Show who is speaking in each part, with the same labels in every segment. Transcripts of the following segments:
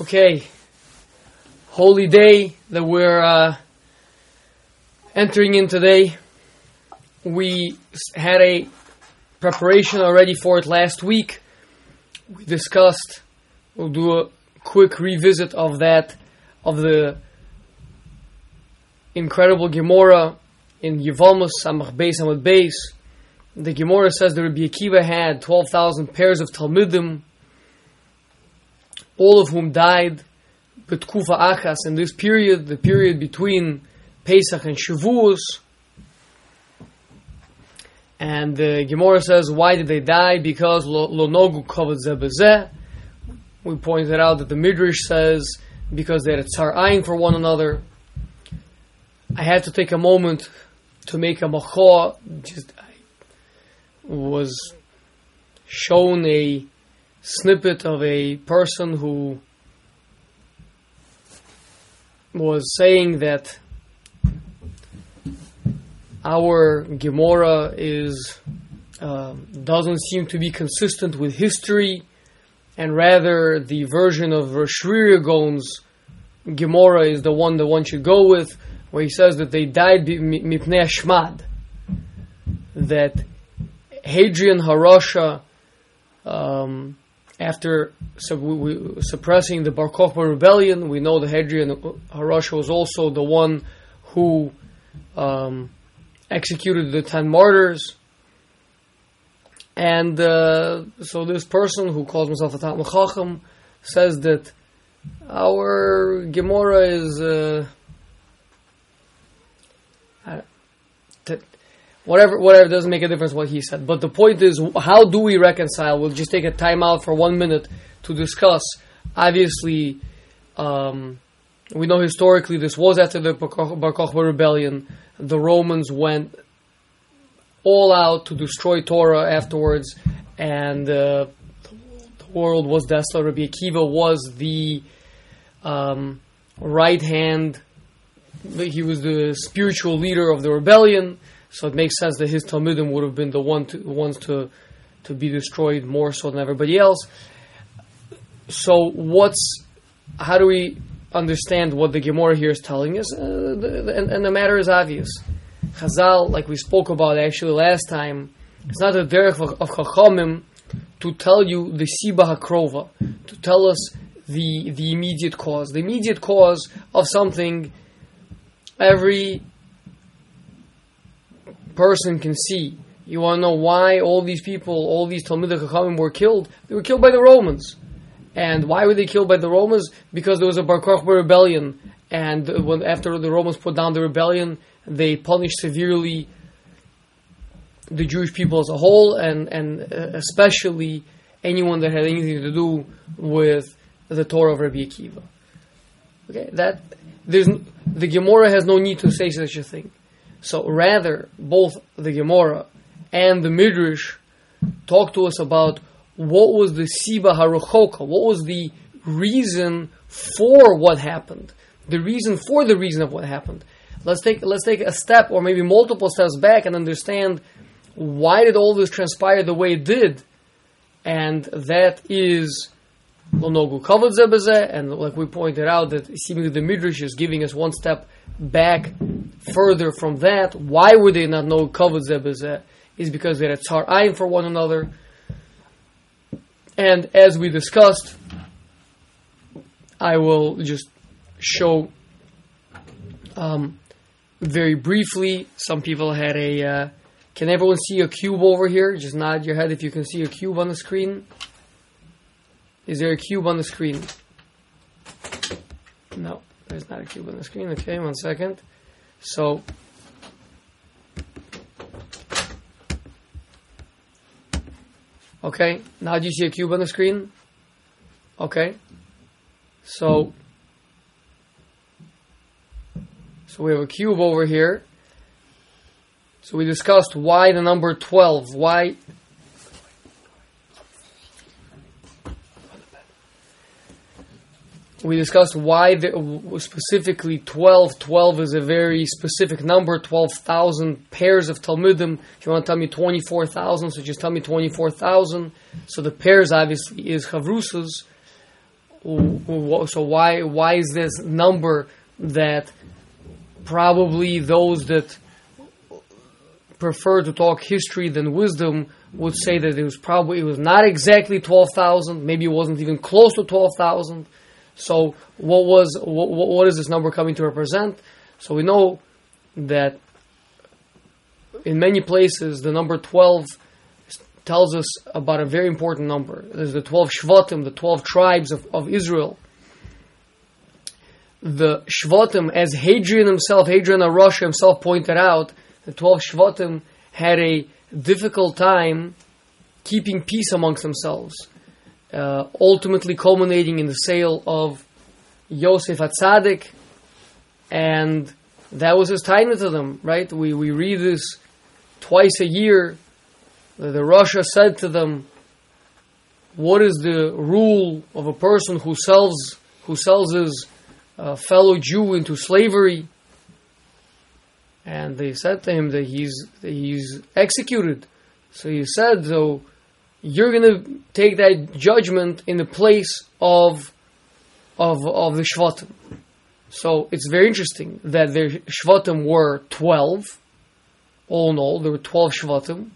Speaker 1: Okay, holy day that we're uh, entering in today. We had a preparation already for it last week. We discussed. We'll do a quick revisit of that, of the incredible Gemara in Yevamos Samach Beis Amud Beis. The Gemara says that Rabbi Akiva had twelve thousand pairs of Talmudim all of whom died Betkufa Achas in this period, the period between Pesach and Shavuos. And the Gemara says, why did they die? Because lo lo nogu kavod zeh. We pointed out that the Midrash says because they had a ayin for one another. I had to take a moment to make a macho. Just I was shown a snippet of a person who was saying that our Gemara is um doesn't seem to be consistent with history, and rather the version of Gaon's Gemara is the one that one should go with, where he says that they died mipnei Shmad, that Hadrian Harasha um, after sub- we, suppressing the Bar Kokhba rebellion, we know that Hadrian Harasha was also the one who um, executed the ten martyrs. And uh, so this person who calls himself a Talmud Chacham says that our Gemara is uh, that whatever whatever doesn't make a difference what he said. But the point is, how do we reconcile? We'll just take a time out for one minute to discuss. Obviously, um, we know historically this was after the Bar Bar Kokhba rebellion. The Romans went all out to destroy Torah afterwards, and uh, the world was desolate. Rabbi Akiva was the um, right hand. He was the spiritual leader of the rebellion. So it makes sense that his Talmudim would have been the one to, ones to to be destroyed more so than everybody else. So what's how do we understand what the Gemara here is telling us? Uh, the, and, and the matter is obvious. Chazal, like we spoke about actually last time, it's not a derech of, of Chachamim to tell you the Siba Hakrova, to tell us the the immediate cause. The immediate cause of something every person can see. You want to know why all these people, all these Talmud Chachamim were killed? They were killed by the Romans. And why were they killed by the Romans? Because there was a Bar Kokhba rebellion. And when, after the Romans put down the rebellion, they punished severely the Jewish people as a whole, and, and uh, especially anyone that had anything to do with the Torah of Rabbi Akiva. Okay, that there's the Gemara has no need to say such a thing. So rather, both the Gemara and the Midrash talk to us about what was the Siba Haruchoka, what was the reason for what happened, the reason for the reason of what happened. Let's take let's take a step or maybe multiple steps back and understand why did all this transpire the way it did, and that is Lonogu kavod Zebezeh, and like we pointed out, that seemingly the Midrash is giving us one step back further from that. Why would they not know kavod Zebezeh? Is because they had Tsar for one another. And as we discussed, I will just show um, very briefly. Some people had a. Uh, can everyone see a cube over here? Just nod your head if you can see a cube on the screen. Is there a cube on the screen? No, there's not a cube on the screen. Okay, one second. So, okay, now do you see a cube on the screen? Okay, so, so we have a cube over here. So we discussed why the number 12, why we discussed why the, specifically 12. 12 is a very specific number, 12,000 pairs of Talmudim. If you want to tell me 24,000, so just tell me 24,000. So the pairs obviously is Chavrusas. so why why is this number that probably those that prefer to talk history than wisdom would say that it was probably it was not exactly twelve thousand, maybe it wasn't even close to twelve thousand. So what was what, what is this number coming to represent? So we know that in many places the number twelve tells us about a very important number. There's the 12 Shvatim, the 12 tribes of, of Israel. The Shvatim, as Hadrian himself, Hadrian HaRasha himself pointed out, the 12 Shvatim had a difficult time keeping peace amongst themselves, uh, ultimately culminating in the sale of Yosef Atzadik, and that was his time to them, right? We, we read this twice a year the, Rasha said to them, "What is the rule of a person who sells who sells his uh, fellow Jew into slavery?" And they said to him that he's that he's executed. So he said, "So you're going to take that judgment in the place of of of the Shvatim." So it's very interesting that the Shvatim were twelve. All in all, there were twelve Shvatim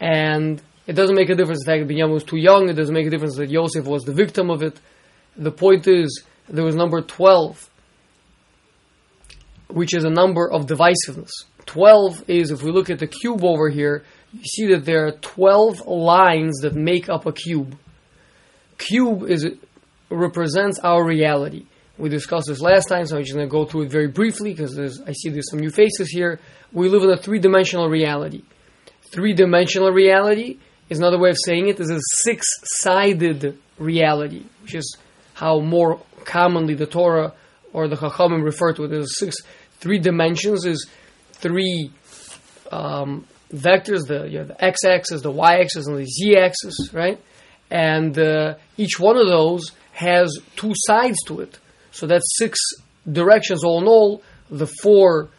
Speaker 1: and it doesn't make a difference that Binyamin was too young. It doesn't make a difference that Yosef was the victim of it. The point is, there was number 12, which is a number of divisiveness. 12 is, if we look at the cube over here, you see that there are 12 lines that make up a cube. Cube is represents our reality. We discussed this last time, so I'm just going to go through it very briefly because I see there's some new faces here. We live in a three dimensional reality three dimensional reality is another way of saying it is a six sided reality, which is how more commonly the Torah or the Chachamim refer to it as six. Three dimensions is three um, vectors the, you the x axis, the y axis, and the z axis, right? And uh, each one of those has two sides to it. So that's six directions all in all. The four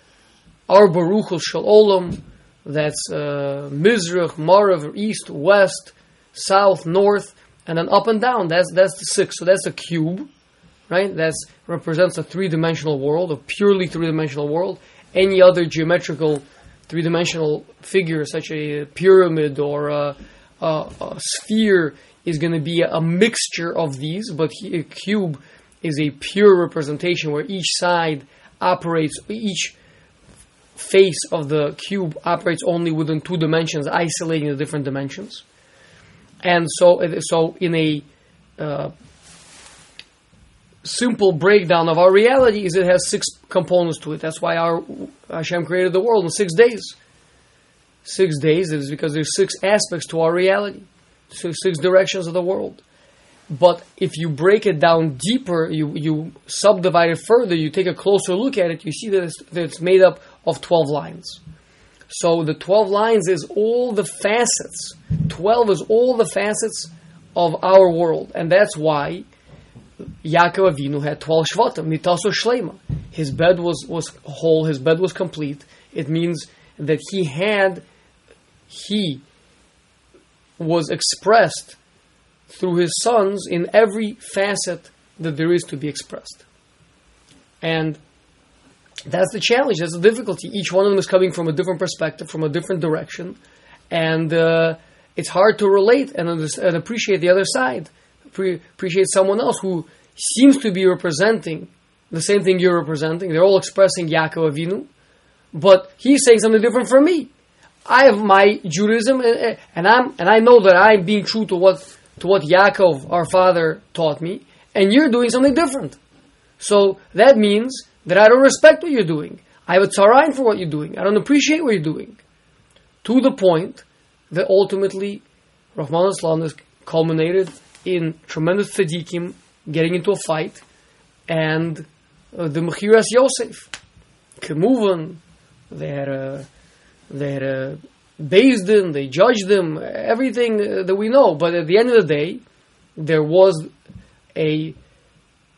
Speaker 1: are Baruch Shel Olam, that's uh, Mizrach, Marav, East, West, South, North, and then up and down. That's that's the six. So that's a cube, right? That represents a three-dimensional world, a purely three-dimensional world. Any other geometrical three-dimensional figure, such a pyramid or a, a, a sphere, is going to be a, a, mixture of these. But a cube is a pure representation where each side operates each face of the cube operates only within two dimensions, isolating the different dimensions. And so, so in a uh, simple breakdown of our reality, is it has six components to it. That's why our Hashem created the world in six days. Six days is because there's six aspects to our reality, six, six directions of the world. But if you break it down deeper, you, you subdivide it further, you take a closer look at it, you see that it's, that it's made up of 12 lines. So the 12 lines is all the facets. 12 is all the facets of our world. And that's why Yaakov Avinu had 12 Shvatim, Nitaso Shlema. His bed was, was whole, his bed was complete. It means that he had, he was expressed through his sons in every facet that there is to be expressed. And that's the challenge, that's the difficulty. Each one of them is coming from a different perspective, from a different direction. And uh, it's hard to relate and, and appreciate the other side, Pre- appreciate someone else who seems to be representing the same thing you're representing. They're all expressing Yaakov Avinu, but he's saying something different from me. I have my Judaism, and, and I'm and I know that I'm being true to what to what Yaakov, our father, taught me, and you're doing something different. So that means that I don't respect what you're doing. I have a tzarain for what you're doing. I don't appreciate what you're doing. To the point that ultimately, Rachmana litzlan has culminated in tremendous tzaddikim getting into a fight, and uh, the Mechiras Yosef, Kemuvan, they had a based them, they judged them, everything that we know. But at the end of the day, there was a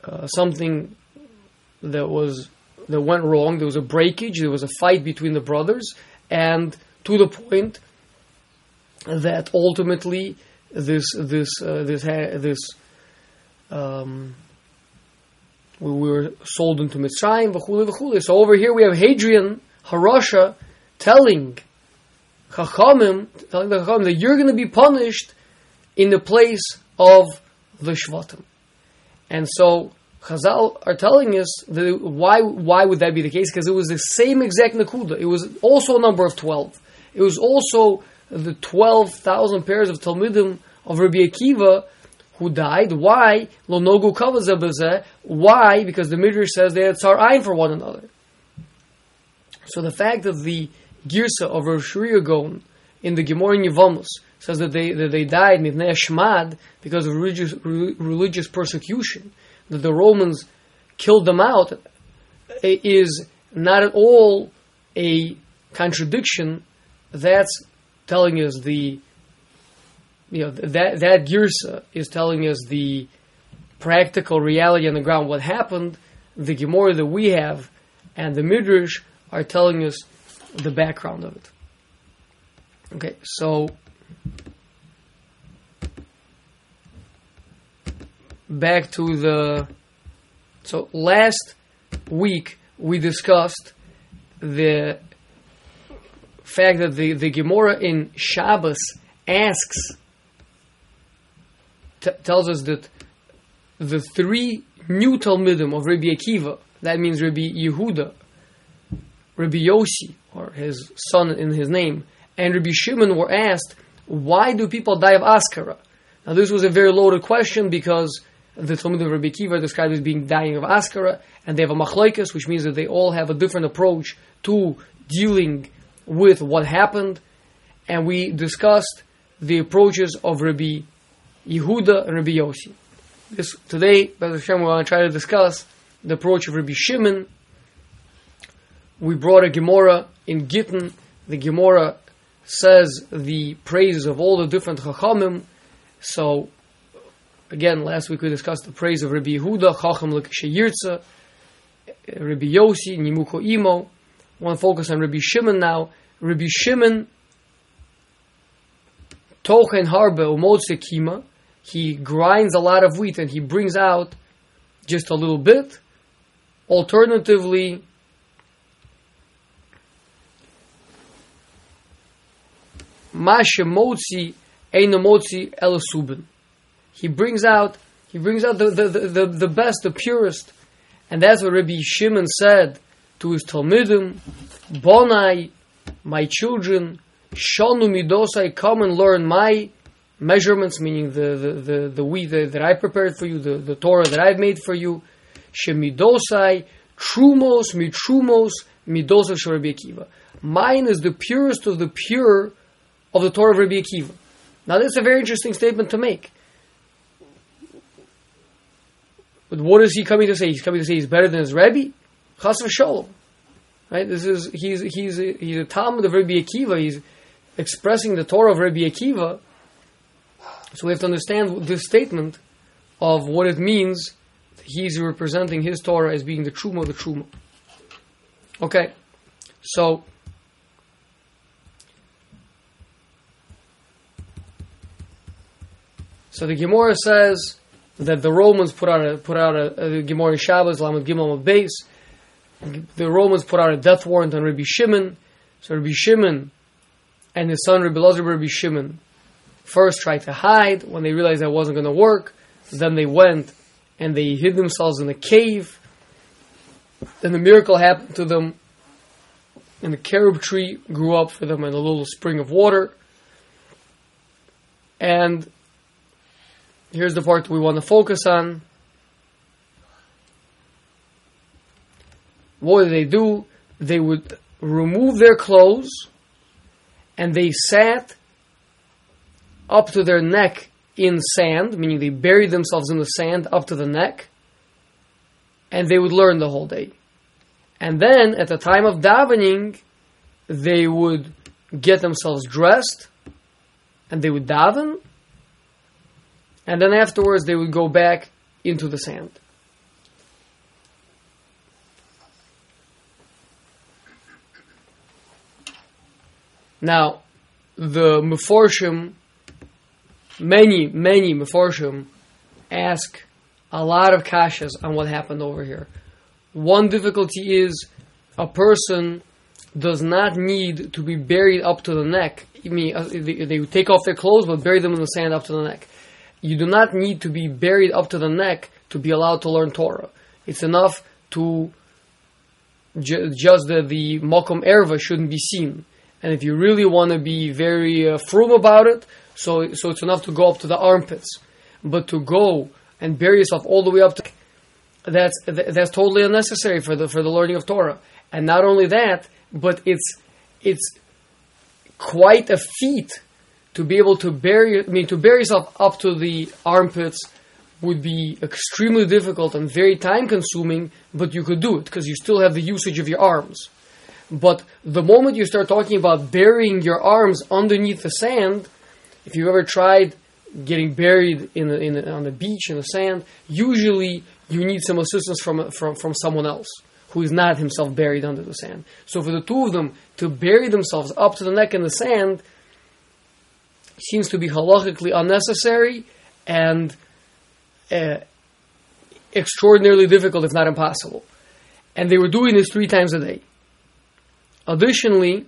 Speaker 1: uh, something that was that went wrong. There was a breakage. There was a fight between the brothers, and to the point that ultimately this this uh, this this um, we were sold into Mitzrayim, v'chule v'chule. So over here we have Hadrian, Harasha, telling Chachamim, telling the Chachamim that you're going to be punished in the place of the Shvatim. And so Chazal are telling us that why why would that be the case? Because it was the same exact Nakuda. It was also a number of twelve. It was also the twelve thousand pairs of Talmudim of Rabbi Akiva who died. Why? Why? Because the Midrash says they had tsar ayin for one another. So the fact that the Girsa of Rosh Gon in the Gemara Yevamos says that they that they died mipnei shmad because of religious religious persecution, that the Romans killed them out, is not at all a contradiction. That's telling us the you know that that girsa uh, is telling us the practical reality on the ground. What happened? The Gemara that we have and the Midrash are telling us the background of it. Okay, so back to the so last week we discussed the fact that the, the Gemara in Shabbos asks t- tells us that the three new Talmudim of Rabbi Akiva, that means Rabbi Yehuda, Rabbi Yossi, or his son in his name, and Rabbi Shimon were asked, why do people die of Askara? Now this was a very loaded question because the Talmud of Rabbi Kiva described as being dying of Askara, and they have a machlaikas, which means that they all have a different approach to dealing with what happened. And we discussed the approaches of Rabbi Yehuda and Rabbi Yossi. This, today, Be'ez Hashem, we want to try to discuss the approach of Rabbi Shimon. We brought a Gemara in Gittin. The Gemara says the praises of all the different Chachamim. So, again, last week we discussed the praise of Rabbi Yehuda, Chacham L'Ksheyirtza, Rabbi Yossi, Nimuko Imo. Want to focus on Rabbi Shimon now. Rabbi Shimon, Tochen Harbe Umotze Kima, he grinds a lot of wheat and he brings out just a little bit. Alternatively, Masha Motzi Motzi El Subin. He brings out he brings out the, the, the, the, best, the purest. And that's what Rabbi Shimon said to his Talmudim, Bonai, my children, Shonu Midosai, come and learn my measurements, meaning the, the, the, the wheat that, that I prepared for you, the, the Torah that I've made for you. Shemidosai, Trumos, Mitrumos, Midosai Rabbi Akiva. Mine is the purest of the pure of the Torah of Rabbi Akiva. Now, that's a very interesting statement to make. But what is he coming to say? He's coming to say he's better than his Rebbe? Chas v'sholom. Right? This is he's he's a, he's a Talmud of Rabbi Akiva. He's expressing the Torah of Rabbi Akiva. So we have to understand this statement of what it means. He's representing his Torah as being the truma, the truma. Okay, so So the Gemara says that the Romans put out a, put out a, a Gemara Shabbos, Lamed Gimel Beis. The Romans put out a death warrant on Rabbi Shimon. So Rabbi Shimon and his son Rabbi Elazar Rabbi Shimon first tried to hide when they realized that wasn't going to work. Then they went and they hid themselves in a cave. Then the miracle happened to them, and the carob tree grew up for them in a little spring of water. And Here's the part we want to focus on. What did they do? They would remove their clothes and they sat up to their neck in sand, meaning they buried themselves in the sand up to the neck, and they would learn the whole day. And then at the time of davening, they would get themselves dressed and they would daven and then afterwards they would go back into the sand. Now, the Meforshim, many, many Meforshim ask a lot of kashas on what happened over here. One difficulty is a person does not need to be buried up to the neck. I mean, uh, they, take off their clothes but bury them in the sand up to the neck. You do not need to be buried up to the neck to be allowed to learn Torah. It's enough to ju- just that the Mokum Erva shouldn't be seen. And if you really want to be very uh, frum about it, so, so it's enough to go up to the armpits. But to go and bury yourself all the way up to that's that's totally unnecessary for the for the learning of Torah. And not only that, but it's it's quite a feat to be able to bury I mean to bury yourself up to the armpits would be extremely difficult and very time consuming, but you could do it because you still have the usage of your arms. But the moment you start talking about burying your arms underneath the sand, if you've ever tried getting buried in, the, in the, on the beach in the sand, usually you need some assistance from, from, from someone else who is not himself buried under the sand. So for the two of them to bury themselves up to the neck in the sand seems to be halachically unnecessary and uh, extraordinarily difficult, if not impossible. And they were doing this three times a day. Additionally,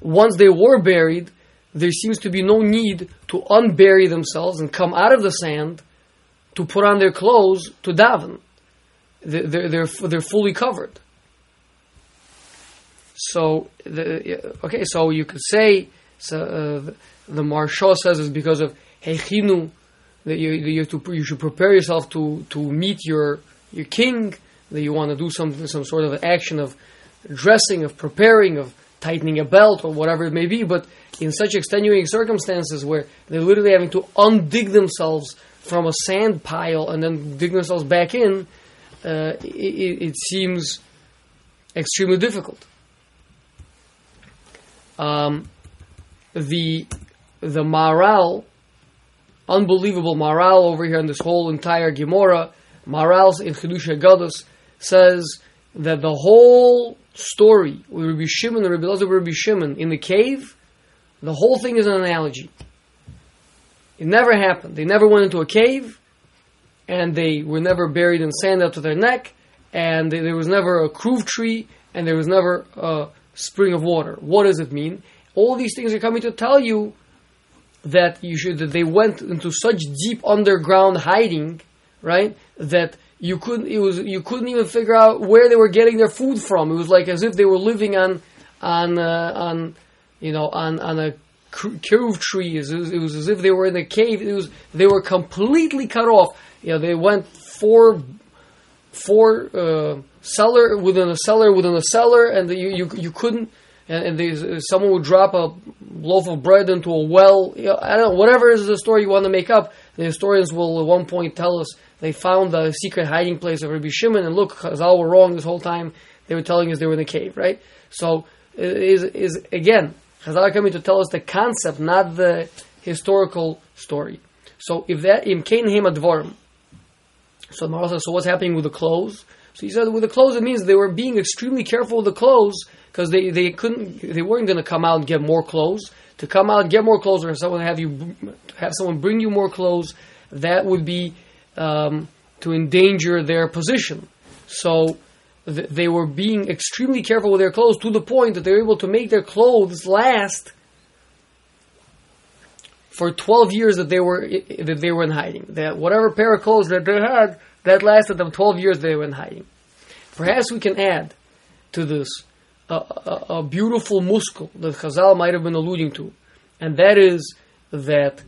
Speaker 1: once they were buried, there seems to be no need to unbury themselves and come out of the sand to put on their clothes to daven. They're, they're, they're fully covered. So, the, okay, so you could say, so, uh, the Maharsha says it's because of Hechinu, that you, you, have to, you should prepare yourself to, to meet your, your king, that you want to do something, some sort of action of dressing, of preparing, of tightening a belt or whatever it may be, but in such extenuating circumstances where they're literally having to undig themselves from a sand pile and then dig themselves back in, uh, it, it, seems extremely difficult. Um, the the Maharal, unbelievable Maharal over here in this whole entire Gemara, Maharal's in Chidushei Aggados says that the whole story with Rabbi Shimon and Rabbi Elazar Rabbi Shimon in the cave, the whole thing is an analogy. It never happened. They never went into a cave, and they were never buried in sand up to their neck, and they, there was never a kruv tree, and there was never a spring of water. What does it mean? All these things are coming to tell you that you should that they went into such deep underground hiding, right? That you couldn't it was you couldn't even figure out where they were getting their food from. It was like as if they were living on on uh, on you know on on a curve tree. It was, it was as if they were in a cave. It was they were completely cut off. You know they went four four uh, cellar within a cellar within a cellar, and you you, you couldn't. And, and someone would drop a loaf of bread into a well. You know, I don't know, whatever is the story you want to make up. The historians will at one point tell us they found the secret hiding place of Rabbi Shimon, and look, Chazal were wrong this whole time. They were telling us they were in a cave, right? So, is is again, Chazal coming to tell us the concept, not the historical story. So, if that im kain him advarim. So the says, so what's happening with the clothes? So he said, with the clothes, it means they were being extremely careful with the clothes because they, they couldn't, they weren't going to come out and get more clothes. To come out get more clothes, or someone have you have someone bring you more clothes, that would be um, to endanger their position. So th- they were being extremely careful with their clothes to the point that they were able to make their clothes last for 12 years that they were that they were in hiding. That whatever pair of clothes that they had, that lasted them 12 years they were in hiding. Perhaps we can add to this a, a, a beautiful mashal that Chazal might have been alluding to, and that is that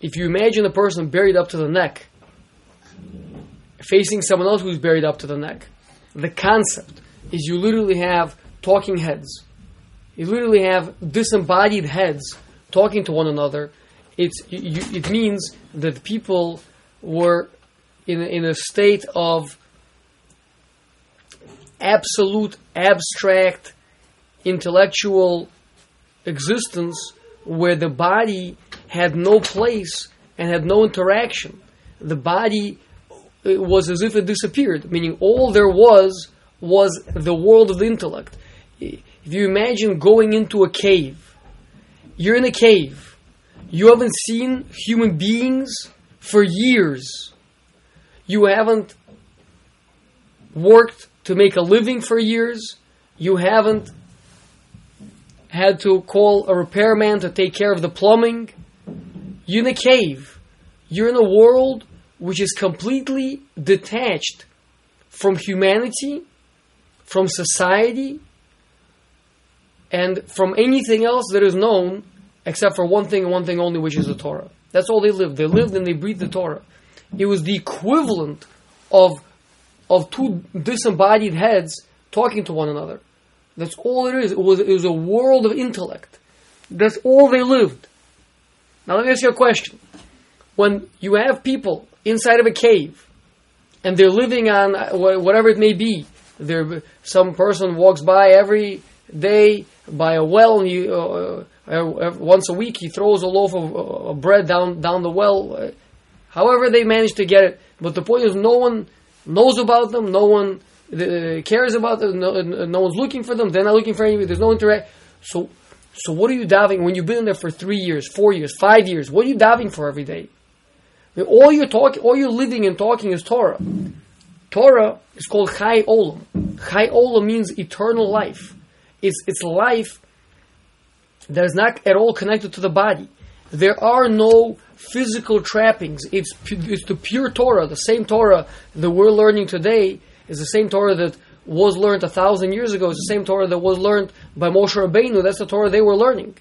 Speaker 1: if you imagine a person buried up to the neck, facing someone else who's buried up to the neck, the concept is you literally have talking heads. You literally have disembodied heads talking to one another. It's, you, it means that people were in, in a state of absolute, abstract, intellectual existence where the body had no place and had no interaction. The body was as if it disappeared, meaning all there was was the world of the intellect. If you imagine going into a cave, you're in a cave, you haven't seen human beings for years. You haven't worked to make a living for years. You haven't had to call a repairman to take care of the plumbing. You're in a cave. You're in a world which is completely detached from humanity, from society, and from anything else that is known except for one thing and one thing only, which is the Torah. That's all they lived. They lived and they breathed the Torah. It was the equivalent of of two disembodied heads talking to one another. That's all it is. It was, it was a world of intellect. That's all they lived. Now let me ask you a question. When you have people inside of a cave, and they're living on whatever it may be, there some person walks by every day by a well, and you, uh, uh, once a week he throws a loaf of uh, bread down down the well. Uh, however, they manage to get it. But the point is, no one knows about them. No one uh, cares about them. No, no, one's looking for them. They're not looking for anybody. There's no interact. So, so what are you davening when you've been there for three years, four years, five years? What are you davening for every day? I mean, all you're talking, all you're living and talking is Torah. Torah is called Chai Olam. Chai Olam means eternal life. It's it's life that is not at all connected to the body. There are no physical trappings. It's, it's the pure Torah, the same Torah that we're learning today is the same Torah that was learned a thousand years ago. It's the same Torah that was learned by Moshe Rabbeinu. That's the Torah they were learning.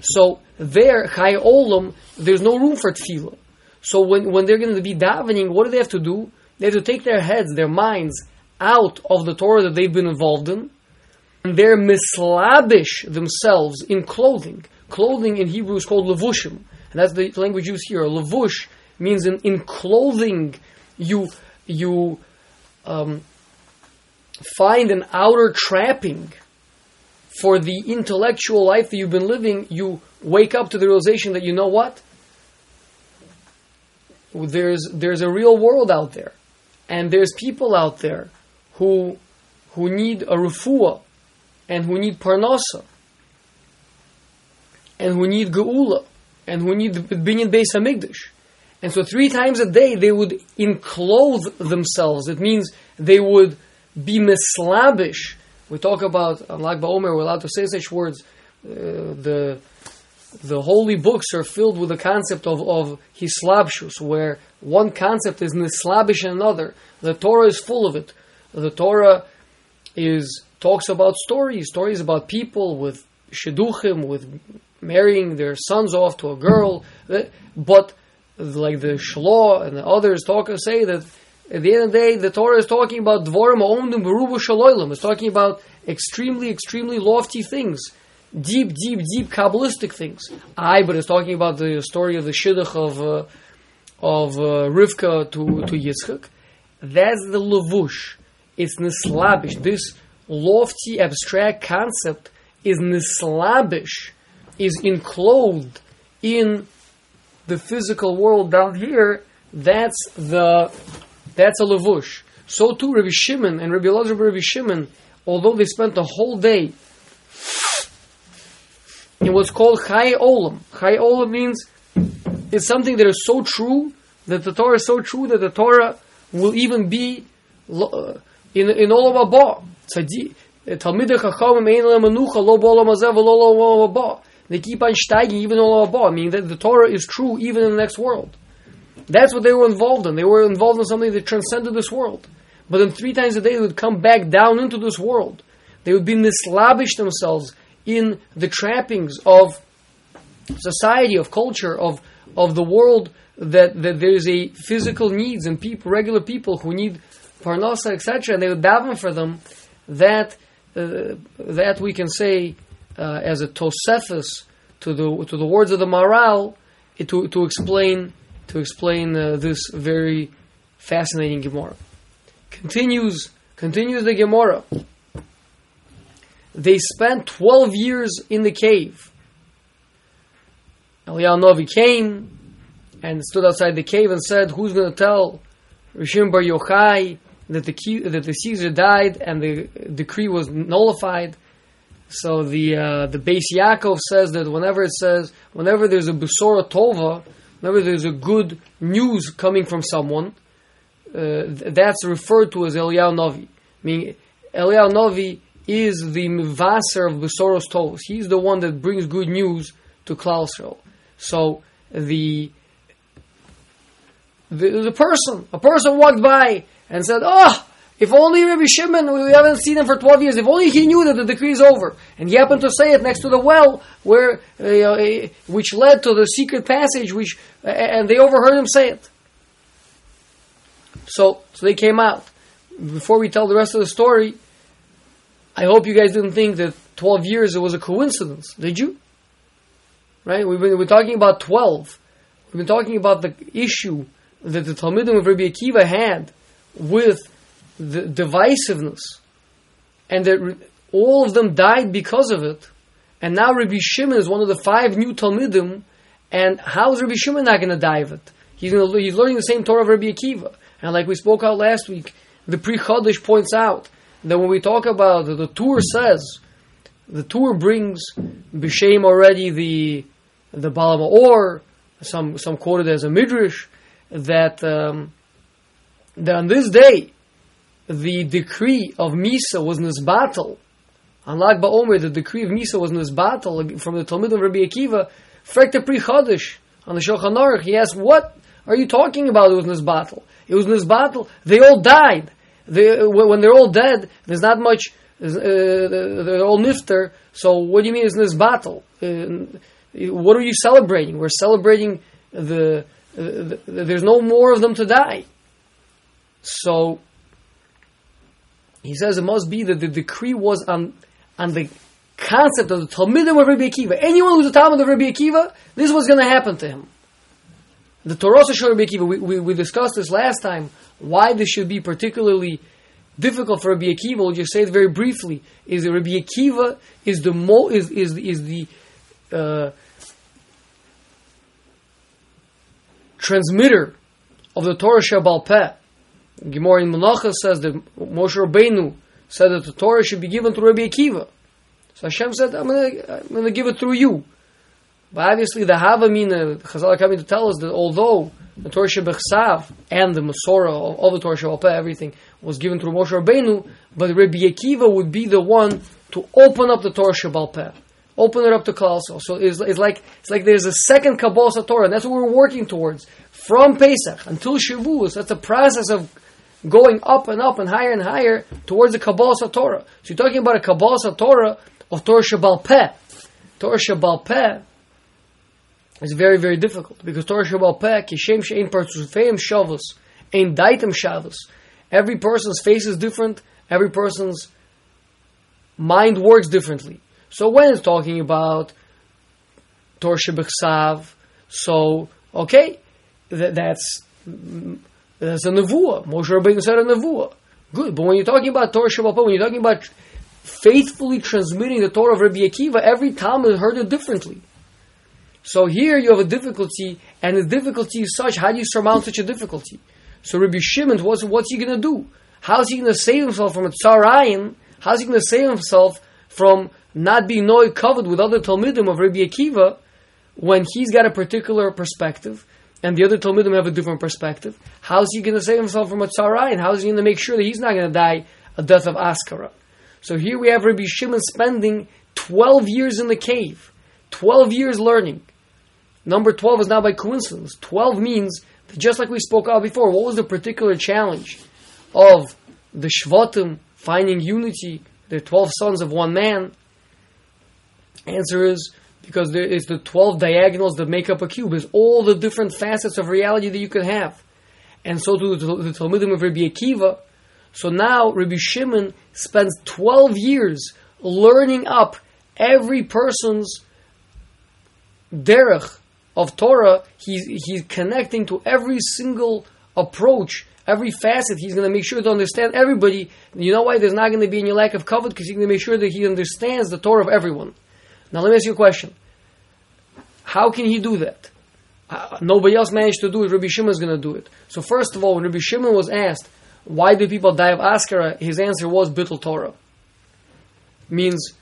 Speaker 1: So there, Chai Olam, there's no room for tefillah. So when, when they're going to be davening, what do they have to do? They have to take their heads, their minds, out of the Torah that they've been involved in, and they're mislabish themselves in clothing. Clothing in Hebrew is called levushim. And that's the language used here. Levush means in, in clothing you you um, find an outer trapping for the intellectual life that you've been living, you wake up to the realization that you know what? There's there's a real world out there. And there's people out there who who need a refuah and who need parnasa and who need geula and who need binyan beis hamikdash. And so three times a day they would enclothe themselves. It means they would be mislabish. We talk about on Lag BaOmer, we're allowed to say such words. Uh, the the holy books are filled with the concept of, of hislabshus, where one concept is nislabish another. The Torah is full of it. The Torah is talks about stories, stories about people with shidduchim, with marrying their sons off to a girl. But like the Shloh and the others talk say that at the end of the day, the Torah is talking about dvorim omdim berubu shaloilim. It's talking about extremely, extremely lofty things, deep, deep, deep kabbalistic things. I, but it's talking about the story of the shidduch of uh, of uh, Rivka to to Yitzchak. That's the levush. It's nislabish. This lofty, abstract concept is nislabish, is enclosed in the physical world down here. That's the that's a levush. So too, Rabbi Shimon and Rabbi Elazar Rabbi Shimon, although they spent the whole day in what's called Chai Olam. Chai Olam means it's something that is so true that the Torah is so true that the Torah will even be uh, in in Olam Haba. Talmidei Chachamim Ein Lo Olam Haba. They keep on steiging even Olam Haba, meaning that the Torah is true even in the next world. That's what they were involved in. They were involved in something that transcended this world. But then three times a day they would come back down into this world. They would be mislabish themselves in the trappings of society, of culture, of of the world that, that there is a physical needs and people, regular people who need parnasa, etc. And they would daven for them. That uh, that we can say uh, as a tosefus to the to the words of the Maharal to to explain to explain uh, this very fascinating Gemara. Continues, continues the Gemara. They spent 12 years in the cave. Eliyahu Novi came and stood outside the cave and said, Who's going to tell Rishim Bar Yochai that the, that the Caesar died and the decree was nullified? So the uh, the Beis Yaakov says that whenever it says, whenever there's a Busora Tova, whenever there's a good news coming from someone, uh, th- that's referred to as Eliyahu Navi. Meaning, Eliyahu Navi is the Mvaser of Besoros Tovos. He's the one that brings good news to Klal Yisrael. So the, the the person, a person walked by and said, "Oh, if only Rabbi Shimon, we haven't seen him for 12 years, if only he knew that the decree is over. And he happened to say it next to the well, where, uh, which led to the secret passage, which, uh, and they overheard him say it. So, so they came out. Before we tell the rest of the story, I hope you guys didn't think that 12 years it was a coincidence, did you? Right? We've been, we're talking about 12. We've been talking about the issue that the Talmudim of Rabbi Akiva had with the divisiveness, and that all of them died because of it. And now Rabbi Shimon is one of the five new Talmudim, and how is Rabbi Shimon not going to die of it? He's, gonna, he's learning the same Torah of Rabbi Akiva. And like we spoke out last week, the Pri Chadash points out that when we talk about the, Tur says, the Tur brings B'Shem already the the Baal Or, some some quoted as a midrash that um, that on this day the decree of Misa was Nisbatal. On Lag BaOmer, the decree of Misa was Nisbatal from the Talmud of Rabbi Akiva. Frekta Pri on the Shulchan Aruch. He asked, "What are you talking about? It was Nisbatal. It was Nisbatal. They all died. They, when they're all dead, there's not much. Uh, they're all nifter. So what do you mean it's Nisbatal? Uh, what are you celebrating? We're celebrating the, uh, the. There's no more of them to die. So he says it must be that the decree was on, on the concept of the Talmudim of Rabbi Akiva. Anyone who's a Talmud of Rabbi Akiva, this was going to happen to him. The Torah of Rabbi Akiva, we, we, we, discussed this last time, why this should be particularly difficult for Rabbi Akiva, we'll just say it very briefly, is that Rabbi Akiva is the mo, is, is, is the uh, transmitter of the Torah Shabbal Peh. Gemara in Menachos says that Moshe Rabbeinu said that the Torah should be given through Rabbi Akiva. So Hashem said, I'm going to give it through you. But obviously the Havamina, Chazal are coming to tell us that although the Torah Shebechsav and the Masorah all the Torah Shabbat, everything was given through Moshe Rabbeinu, but Rabbi Akiva would be the one to open up the Torah Shabbat, open it up to Klal. So it's, it's, like it's like there's a second Kabbalah Torah, and that's what we're working towards from Pesach until Shavuos. That's a process of going up and up and higher and higher towards the Kabbalah Torah. So you're talking about a Kabbalah Torah of Torah Shabbal Peh. Torah Shabbal Peh is very, very difficult because Torah Shabbal Peh, Kishem Shein Partzufeim Shavos, Ein Daitem Shavos. Every person's face is different, every person's mind works differently. So when it's talking about Torah Shabbat so, okay, that, that's that's a nevuah. Moshe Rabbeinu said a nevuah. Good, but when you're talking about Torah Shabbat, when you're talking about faithfully transmitting the Torah of Rabbi Akiva, every Talmud heard it differently. So here you have a difficulty, and the difficulty is such. How do you surmount such a difficulty? So Rabbi Shimon, what's, what's he going to do? How's he going to save himself from a tzarayin? How's he going to save himself from not being no covered with other Talmudim of Rabbi Akiva when he's got a particular perspective? and the other Talmudim have a different perspective. How's he going to save himself from a tzara, and how's he going to make sure that he's not going to die a death of askara? So here we have Rabbi Shimon spending 12 years in the cave, 12 years learning. Number 12 is not by coincidence. 12 means, just like we spoke about before, what was the particular challenge of the Shvatim finding unity, the 12 sons of one man? Answer is because there is the 12 diagonals that make up a cube. There's all the different facets of reality that you can have. And so to the, the Talmudim of Rabbi Akiva. So now Rabbi Shimon spends 12 years learning up every person's derech of Torah. He's, he's connecting to every single approach, every facet. He's going to make sure to understand everybody. You know why there's not going to be any lack of covet? Because he's going to make sure that he understands the Torah of everyone. Now let me ask you a question. How can he do that? Nobody else managed to do it. Rabbi Shimon is going to do it. So first of all, when Rabbi Shimon was asked, why do people die of Askara? His answer was Bittul Torah. Means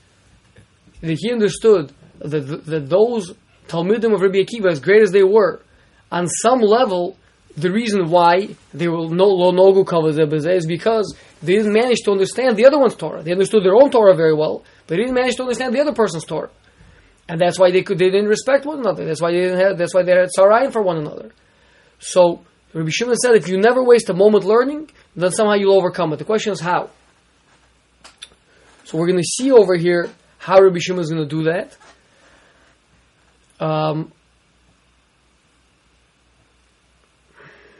Speaker 1: that he understood that, that those Talmudim of Rabbi Akiva, as great as they were, on some level, the reason why they will no lo nogu covers is because they didn't manage to understand the other one's Torah. They understood their own Torah very well, but they didn't manage to understand the other person's Torah, and that's why they could they didn't respect one another. That's why they didn't have. That's why they had tzarayin for one another. So Rabbi Shimon said, if you never waste a moment learning, then somehow you'll overcome it. The question is how. So we're going to see over here how Rabbi Shimon is going to do that. Um,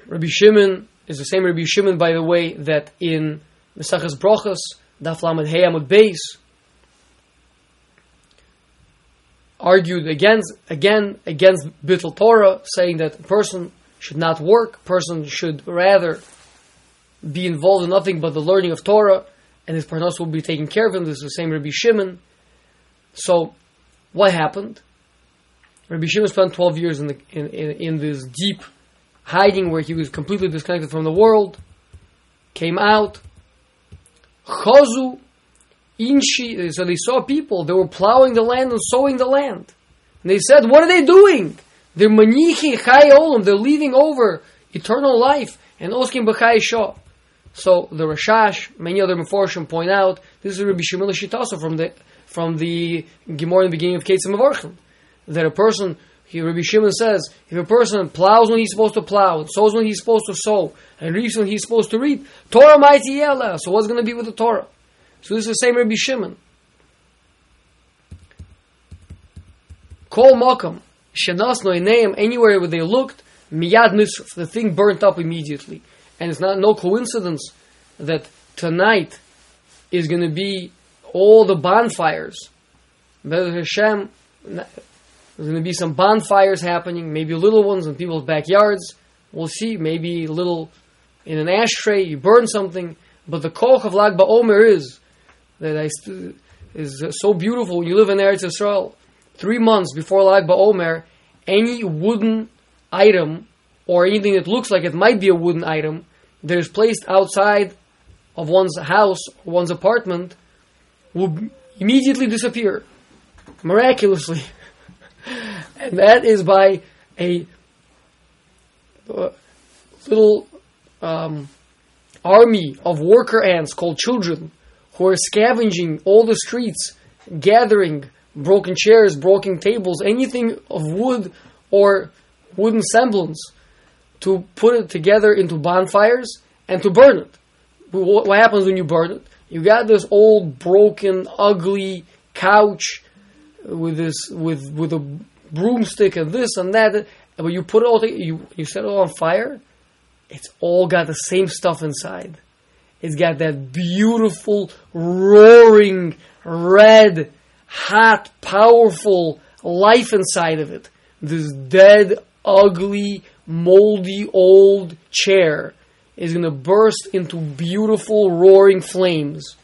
Speaker 1: Rabbi Shimon is the same Rabbi Shimon, by the way, that in Mesachas Brochas, Daf Lamed Hey Beis, argued against again against Bittul Torah, saying that a person should not work, person should rather be involved in nothing but the learning of Torah, and his parnos will be taken care of him. This is the same Rabbi Shimon. So, what happened? Rabbi Shimon spent 12 years in, the, in, in, in this deep hiding where he was completely disconnected from the world, came out, Chozu, Inshi, uh, so they saw people, they were plowing the land and sowing the land. And they said, what are they doing? They're manichi chai olam, they're leaving over eternal life and oskim b'chai shah. So the Rashash, many other Meforshim point out, this is Rabbi Shimon Shitasa from the from the Gemara in the beginning of Keitzad Mevarchin, that a person he, Rabbi Shimon says, if a person plows when he's supposed to plow, sows when he's supposed to sow, and reaps when he's supposed to reap, Torah mighty yella. So what's going to be with the Torah? So this is the same Rabbi Shimon. Kol makam shenas no anywhere where they looked miyad the thing burnt up immediately, and it's not no coincidence that tonight is going to be all the bonfires. Hashem there's going to be some bonfires happening, maybe little ones in people's backyards. We'll see, maybe little in an ashtray, you burn something. But the koch of Lag BaOmer is that is so beautiful you live in Eretz Yisrael. Three months before Lag BaOmer, any wooden item or anything that looks like it might be a wooden item that is placed outside of one's house, or one's apartment, will immediately disappear miraculously. and that is by a uh, little um, army of worker ants called children who are scavenging all the streets, gathering broken chairs, broken tables, anything of wood or wooden semblance to put it together into bonfires and to burn it. What happens when you burn it? You got this old, broken, ugly couch with this with with a broomstick and this and that. But you put it all, you you set it all on fire, it's all got the same stuff inside. It's got that beautiful, roaring, red, hot, powerful life inside of it. This dead, ugly, moldy old chair is going to burst into beautiful, roaring flames.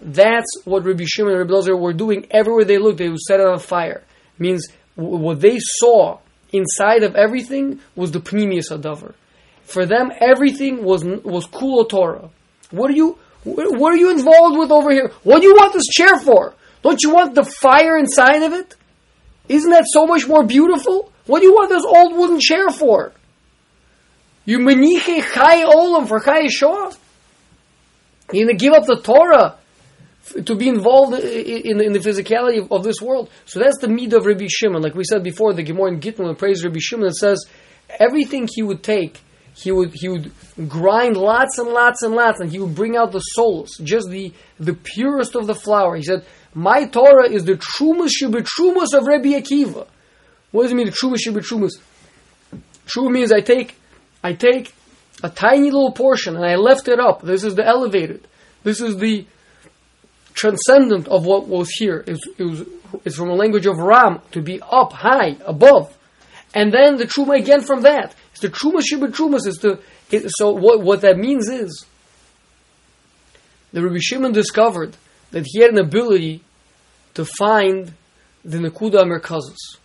Speaker 1: That's what Rabbi Shimon and Rabbi Elazar were doing everywhere they looked. They would set it on fire. It means what they saw inside of everything was the pnimius adavar. For them, everything was was kula Torah. What are you? What are you involved with over here? What do you want this chair for? Don't you want the fire inside of it? Isn't that so much more beautiful? What do you want this old wooden chair for? You meniche chai olam for chai shoah? You're going to give up the Torah to be involved in, in, the physicality of, of, this world. So that's the meat of Rabbi Shimon. Like we said before, the Gemara in Gittin praise Rabbi Shimon. It says everything he would take, he would he would grind lots and lots and lots, and he would bring out the souls, just the the purest of the flour. He said, "My Torah is the trumas shebetrumas of Rabbi Akiva." What does it mean, the trumas shebetrumas? True means I take I take a tiny little portion and I lift it up. This is the elevated. This is the transcendent of what was here. It was, it was, it's from a language of Ram, to be up, high, above. And then the Truma again from that. The Truma Shibba Trumas. It's the, it, so what, what that means is, the Rabbi Shimon discovered that he had an ability to find the Nakuda Merkazos.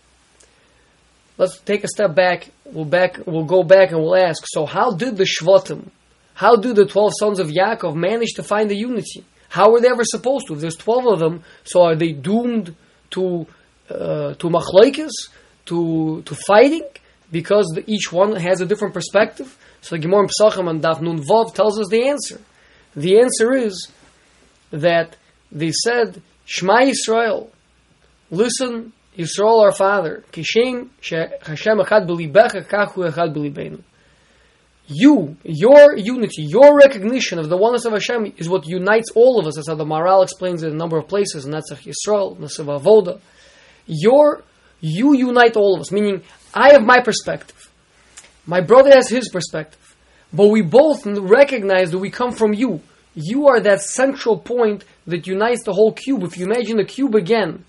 Speaker 1: Let's take a step back. We'll back. We'll go back and we'll ask. So, how did the Shvatim, how did the twelve sons of Yaakov manage to find the unity? How were they ever supposed to? If there's 12 of them, so are they doomed to uh, to machlaikis, to to fighting? Because the, each one has a different perspective. So the Gemara Pesachim and Daf Nun Vav tells us the answer. The answer is that they said, Shema Yisrael, listen, Yisrael our father, Kishem Hashem Echad B'libecha Kachu Echad B'libeinu. You, your unity, your recognition of the oneness of Hashem is what unites all of us, as the Maharal explains in a number of places, Netzach Yisrael, Nesev Avoda. Your, you unite all of us, meaning I have my perspective. My brother has his perspective. But we both recognize that we come from you. You are that central point that unites the whole cube. If you imagine the cube again,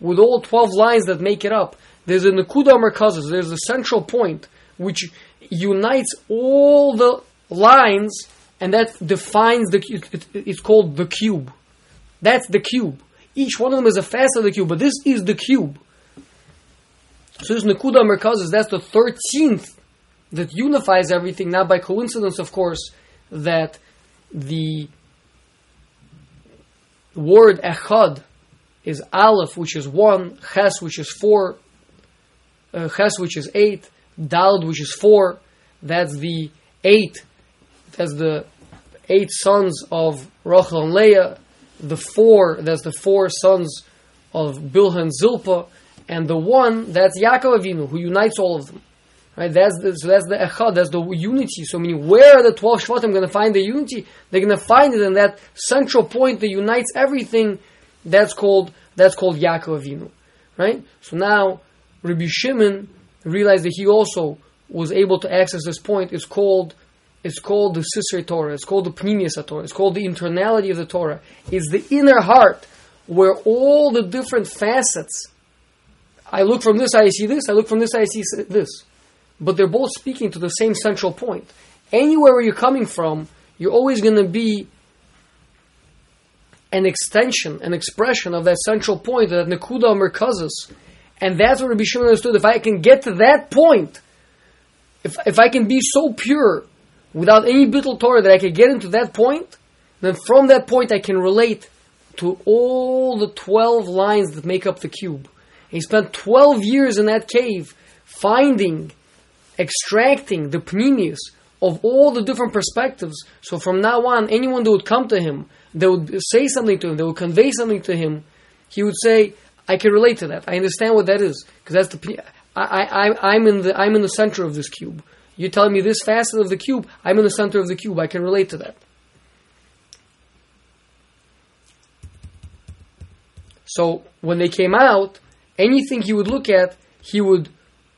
Speaker 1: with all 12 lines that make it up, there's a Nakuda Merkazas, there's a central point which unites all the lines and that defines the it, it's called the cube. That's the cube. Each one of them is a facet of the cube, but this is the cube. So this Nakuda Merkazas, that's the 13th that unifies everything, not by coincidence, of course, that the word Echad is Aleph, which is one, Ches, which is four, uh, Ches, which is eight, Dalad, which is four. That's the eight. That's the eight sons of Rachel and Leah. The four, that's the four sons of Bilhan Zilpah. And the one, that's Yaakov Avinu, who unites all of them. Right? That's the, so that's the echad, that's the unity. So meaning, where are the twelve shvatim going to find the unity? They're going to find it in that central point that unites everything. That's called that's called Yaakov Avinu, right? So now Rabbi Shimon realized that he also was able to access this point. It's called it's called the Sisrei Torah. It's called the Pnimius Torah. It's called the internality of the Torah. It's the inner heart where all the different facets. I look from this, I see this. I look from this, I see this but they're both speaking to the same central point. Anywhere where you're coming from, you're always going to be an extension, an expression of that central point, that Nakuda Merkazas. And that's what Rabbi Shimon understood. If I can get to that point, if, if I can be so pure without any bittul Torah that I can get into that point, then from that point I can relate to all the 12 lines that make up the cube. He spent 12 years in that cave finding extracting the pnimius of all the different perspectives. So from now on, anyone that would come to him, they would say something to him, they would convey something to him, he would say, I can relate to that. I understand what that is. Because that's the I, I, I'm in the I'm in the center of this cube. You're telling me this facet of the cube, I'm in the center of the cube, I can relate to that. So when they came out, anything he would look at, he would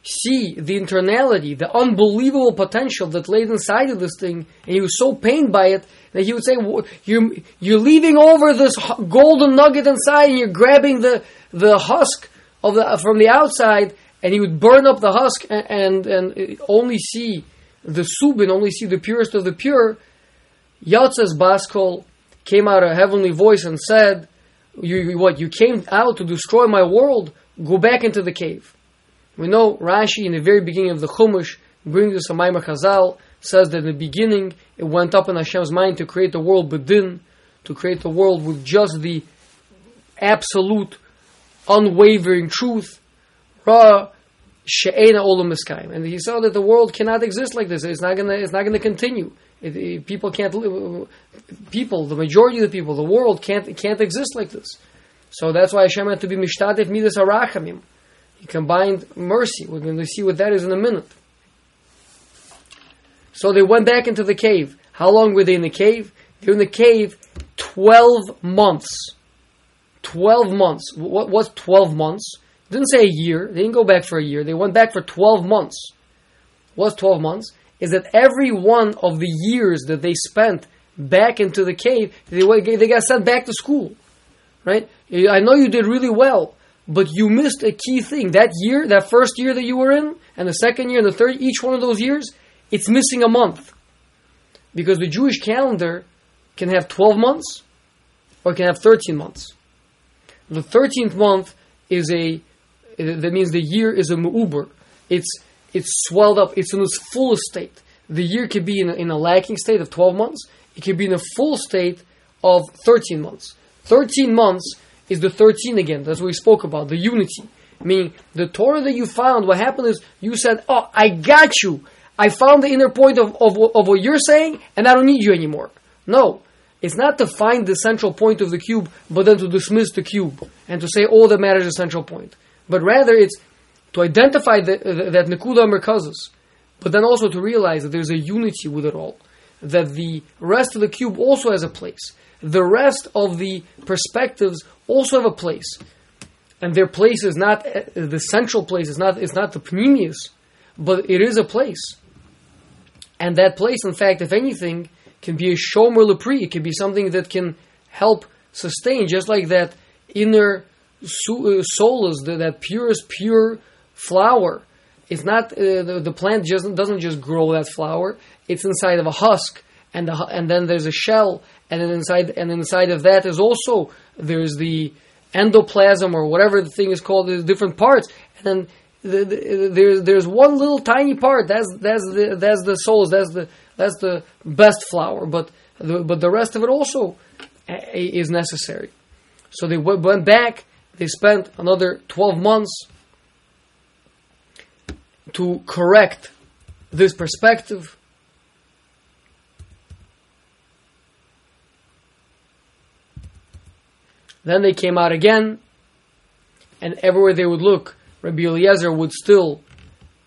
Speaker 1: see the internality, the unbelievable potential that laid inside of this thing, and he was so pained by it that he would say, "You're you're leaving over this golden nugget inside, and you're grabbing the the husk of the from the outside." And he would burn up the husk and and, and only see the subin, only see the purest of the pure. Yatzes Baskol came out a heavenly voice and said, "You what? You came out to destroy my world. Go back into the cave." We know Rashi in the very beginning of the Chumash brings us a Maimar Chazal, says that in the beginning it went up in Hashem's mind to create the world bedin, to create the world with just the absolute, unwavering truth. Ra she'ena olam and he saw that the world cannot exist like this. It's not gonna. It's not gonna continue. It, it, people can't live. People, the majority of the people, the world can't can't exist like this. So that's why Hashem had to be mishtadef midas arachamim. He combined mercy. We're going to see what that is in a minute. So they went back into the cave. How long were they in the cave? They were in the cave 12 months. 12 months. What was 12 months? It didn't say a year. They didn't go back for a year. They went back for 12 months. What's 12 months? Is that every one of the years that they spent back into the cave, they, they got sent back to school. Right? I know you did really well but you missed a key thing. That year, that first year that you were in, and the second year and the third, each one of those years, it's missing a month. Because the Jewish calendar can have 12 months or can have 13 months. The 13th month is a, that means the year is a mu'uber. It's, it's swelled up, it's in its fullest state. The year could be in a, in a lacking state of 12 months, it could be in a full state of 13 months. 13 months is the 13 again. That's what we spoke about, the unity. Meaning, the Torah that you found, what happened is you said, Oh, I got you. I found the inner point of, of, of what you're saying, and I don't need you anymore. No. It's not to find the central point of the cube, but then to dismiss the cube and to say all that matters is central point. But rather, it's to identify the, the, that Nekuda Merkazos, but then also to realize that there's a unity with it all. That the rest of the cube also has a place. The rest of the perspectives also have a place. And their place is not the central place, is not, it's not the pnimius, but it is a place. And that place, in fact, if anything, can be a shomer lepri. It can be something that can help sustain, just like that inner uh, soul is that purest pure flower. It's not uh, the, the, plant just doesn't just grow that flower. It's inside of a husk, and the, and then there's a shell, and inside and inside of that is also there's the endoplasm or whatever the thing is called. There's different parts, and then the, the, there's there's one little tiny part. That's that's the that's the souls. That's the that's the best flower. But the, but the rest of it also eh, eh, is necessary. So they went back. They spent another twelve months to correct this perspective. Then they came out again, and everywhere they would look, Rabbi Eliezer would still,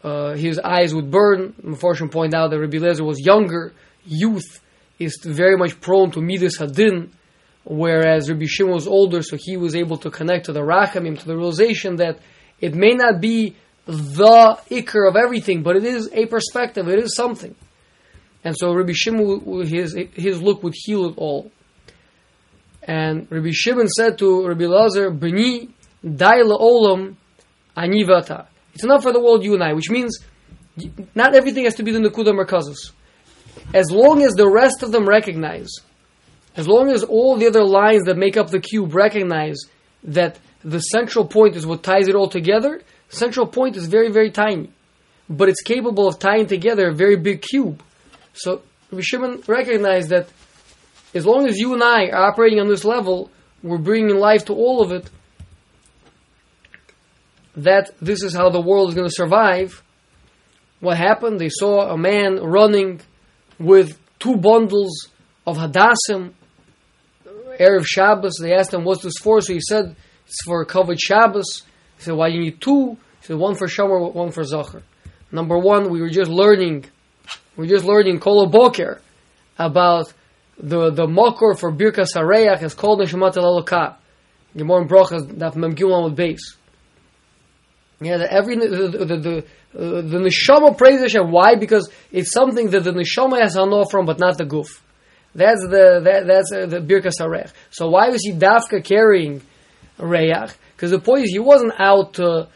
Speaker 1: uh, his eyes would burn. Unfortunately, point out that Rabbi Eliezer was younger. Youth is very much prone to midas hadin, whereas Rabbi Shimon was older, so he was able to connect to the rachamim, to the realization that it may not be the ikr of everything, but it is a perspective, it is something. And so Rabbi Shimon, his, his look would heal it all. And Rabbi Shimon said to Rabbi Lazar, B'ni dai olam anivata. It's enough for the world, you and I, which means not everything has to be the Nakuda Merkazos. As long as the rest of them recognize, as long as all the other lines that make up the cube recognize that the central point is what ties it all together, central point is very, very tiny. But it's capable of tying together a very big cube. So we shouldn't recognize that as long as you and I are operating on this level, we're bringing life to all of it, that this is how the world is going to survive. What happened? They saw a man running with two bundles of hadassim, Erev Shabbos. They asked him, what's this for? So he said, it's for a covered Shabbos. He said, why do you need two? He said, one for Shomer, one for Zachar. Number one, we were just learning, we were just learning Kolo Boker about the, the Mokor for Birkas Hareyach is called Neshamat El Elokah. Gemara Brochas, that Mem Gimel with base. Yeah, the, every the the the, uh, the neshama praises Hashem. Why? Because it's something that the neshama has hano from, but not the guf. That's the that, that's uh, the birkas hareyach. So why was he dafka carrying reyach? Because the point is, he wasn't out. Uh,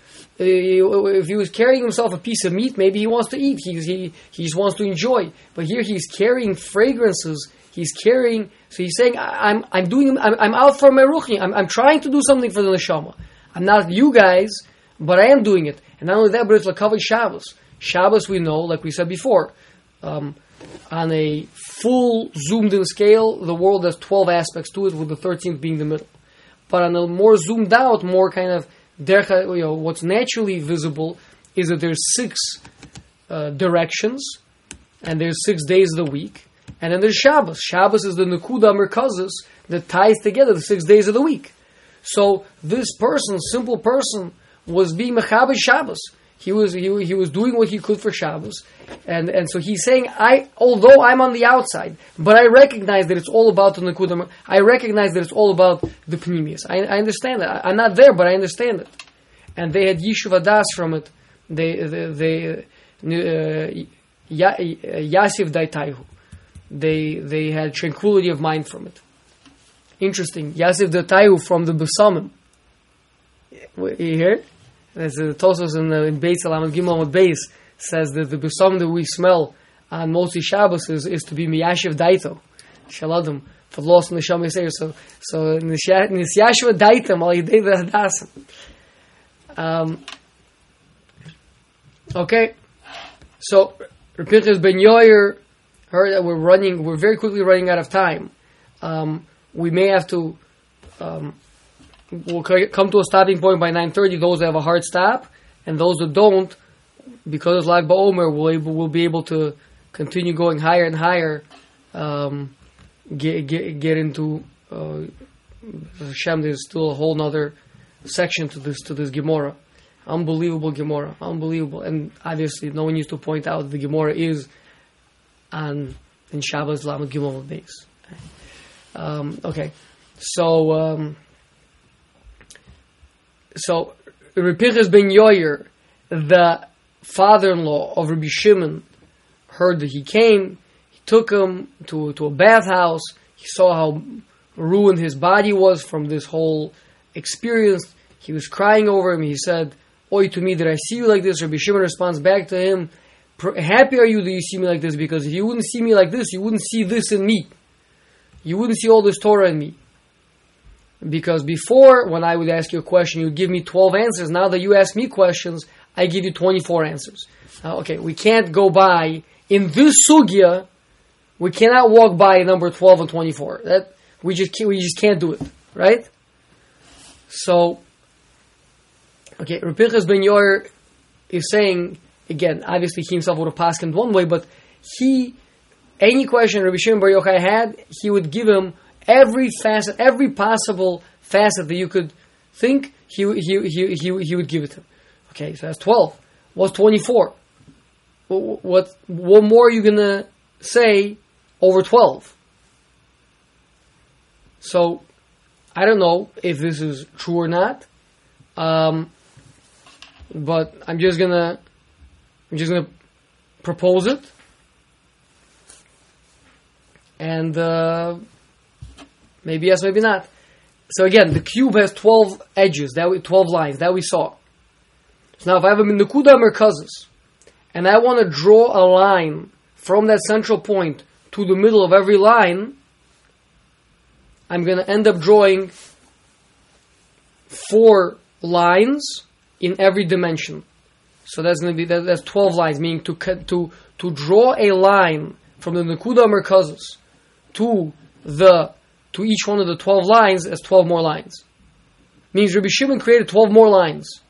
Speaker 1: if he was carrying himself a piece of meat, maybe he wants to eat. He, he, he just wants to enjoy. But here he's carrying fragrances. He's carrying. So he's saying, "I'm I'm doing. I'm, I'm out for my ruchni. I'm I'm trying to do something for the neshama. I'm not you guys." But I am doing it. And not only that, but it's Lakavat Shabbos. Shabbos, we know, like we said before, um, on a full zoomed in scale, the world has 12 aspects to it, with the 13th being the middle. But on a more zoomed out, more kind of, you know, what's naturally visible is that there's six uh, directions, and there's six days of the week, and then there's Shabbos. Shabbos is the Nakuda Merkazos that ties together the six days of the week. So this person, simple person, was being Mechabed Shabbos. He was he, he was doing what he could for Shabbos, and and so he's saying I although I'm on the outside, but I recognize that it's all about the Nakuda. I recognize that it's all about the Pnimius. I, I understand that. I'm not there, but I understand it. And they had Yishuv Das from it. They they, they uh, Yasiv Daitaihu. They they had tranquility of mind from it. Interesting. Yasiv Daitaihu from the Besamim. You hear? There's a Tosfos in, the, in Beis Alam Gimel with Beis says that the besom that we smell on Motzi Shabbos is, is to be miyashiv daito, shaladim for lost neshama yisrael. So so nisyashiv daitam al yidei v'hadasim. Um. Okay, so Rapinchas ben Yoyer heard that we're running, we're very quickly running out of time. Um, we may have to um, will come to a stopping point by 9.30, those that have a hard stop, and those that don't, because it's Lag BaOmer, will, able, will be able to continue going higher and higher, um, get, get, get into, uh, Hashem, there's still a whole nother section to this, to this Gemara. Unbelievable Gemara, unbelievable. And obviously, no one used to point out the Gemara is on in Shabbos Lamed Gimel base. Um, okay, so um, so Rabbi Pinchas ben Yoyer, the father-in-law of Rabbi Shimon, heard that he came. He took him to to a bathhouse. He saw how ruined his body was from this whole experience. He was crying over him. He said, "Oi to me, did I see you like this?" Rabbi Shimon responds back to him, "Happy are you that you see me like this? Because if you wouldn't see me like this, you wouldn't see this in me. You wouldn't see all this Torah in me." Because before, when I would ask you a question, you'd give me 12 answers. Now that you ask me questions, I give you 24 answers. Okay, we can't go by, in this sugya, we cannot walk by number 12 and 24. That, we just can't, we just can't do it, right? So, okay, Rapinchas ben Yor is saying, again, obviously he himself would have passed in one way, but he, any question Rabbi Shimon Bar Yochai had, he would give him every facet, every possible facet that you could think, he, he, he, he, he would give it to him. Okay, so that's 12. What's 24? What, what, more are you going to say over 12? So, I don't know if this is true or not. Um, but I'm just gonna, I'm just gonna propose it. And, uh, Maybe yes, maybe not. So again, the cube has 12 edges, that we, 12 lines, that we saw. So now if I have a Nakuda Merkazis, and I want to draw a line from that central point to the middle of every line, I'm going to end up drawing four lines in every dimension. So that's going to be that, that's 12 lines, meaning to to to draw a line from the Nakuda Merkazis to the to each one of the 12 lines as 12 more lines. Means Rabbi Shimon created 12 more lines.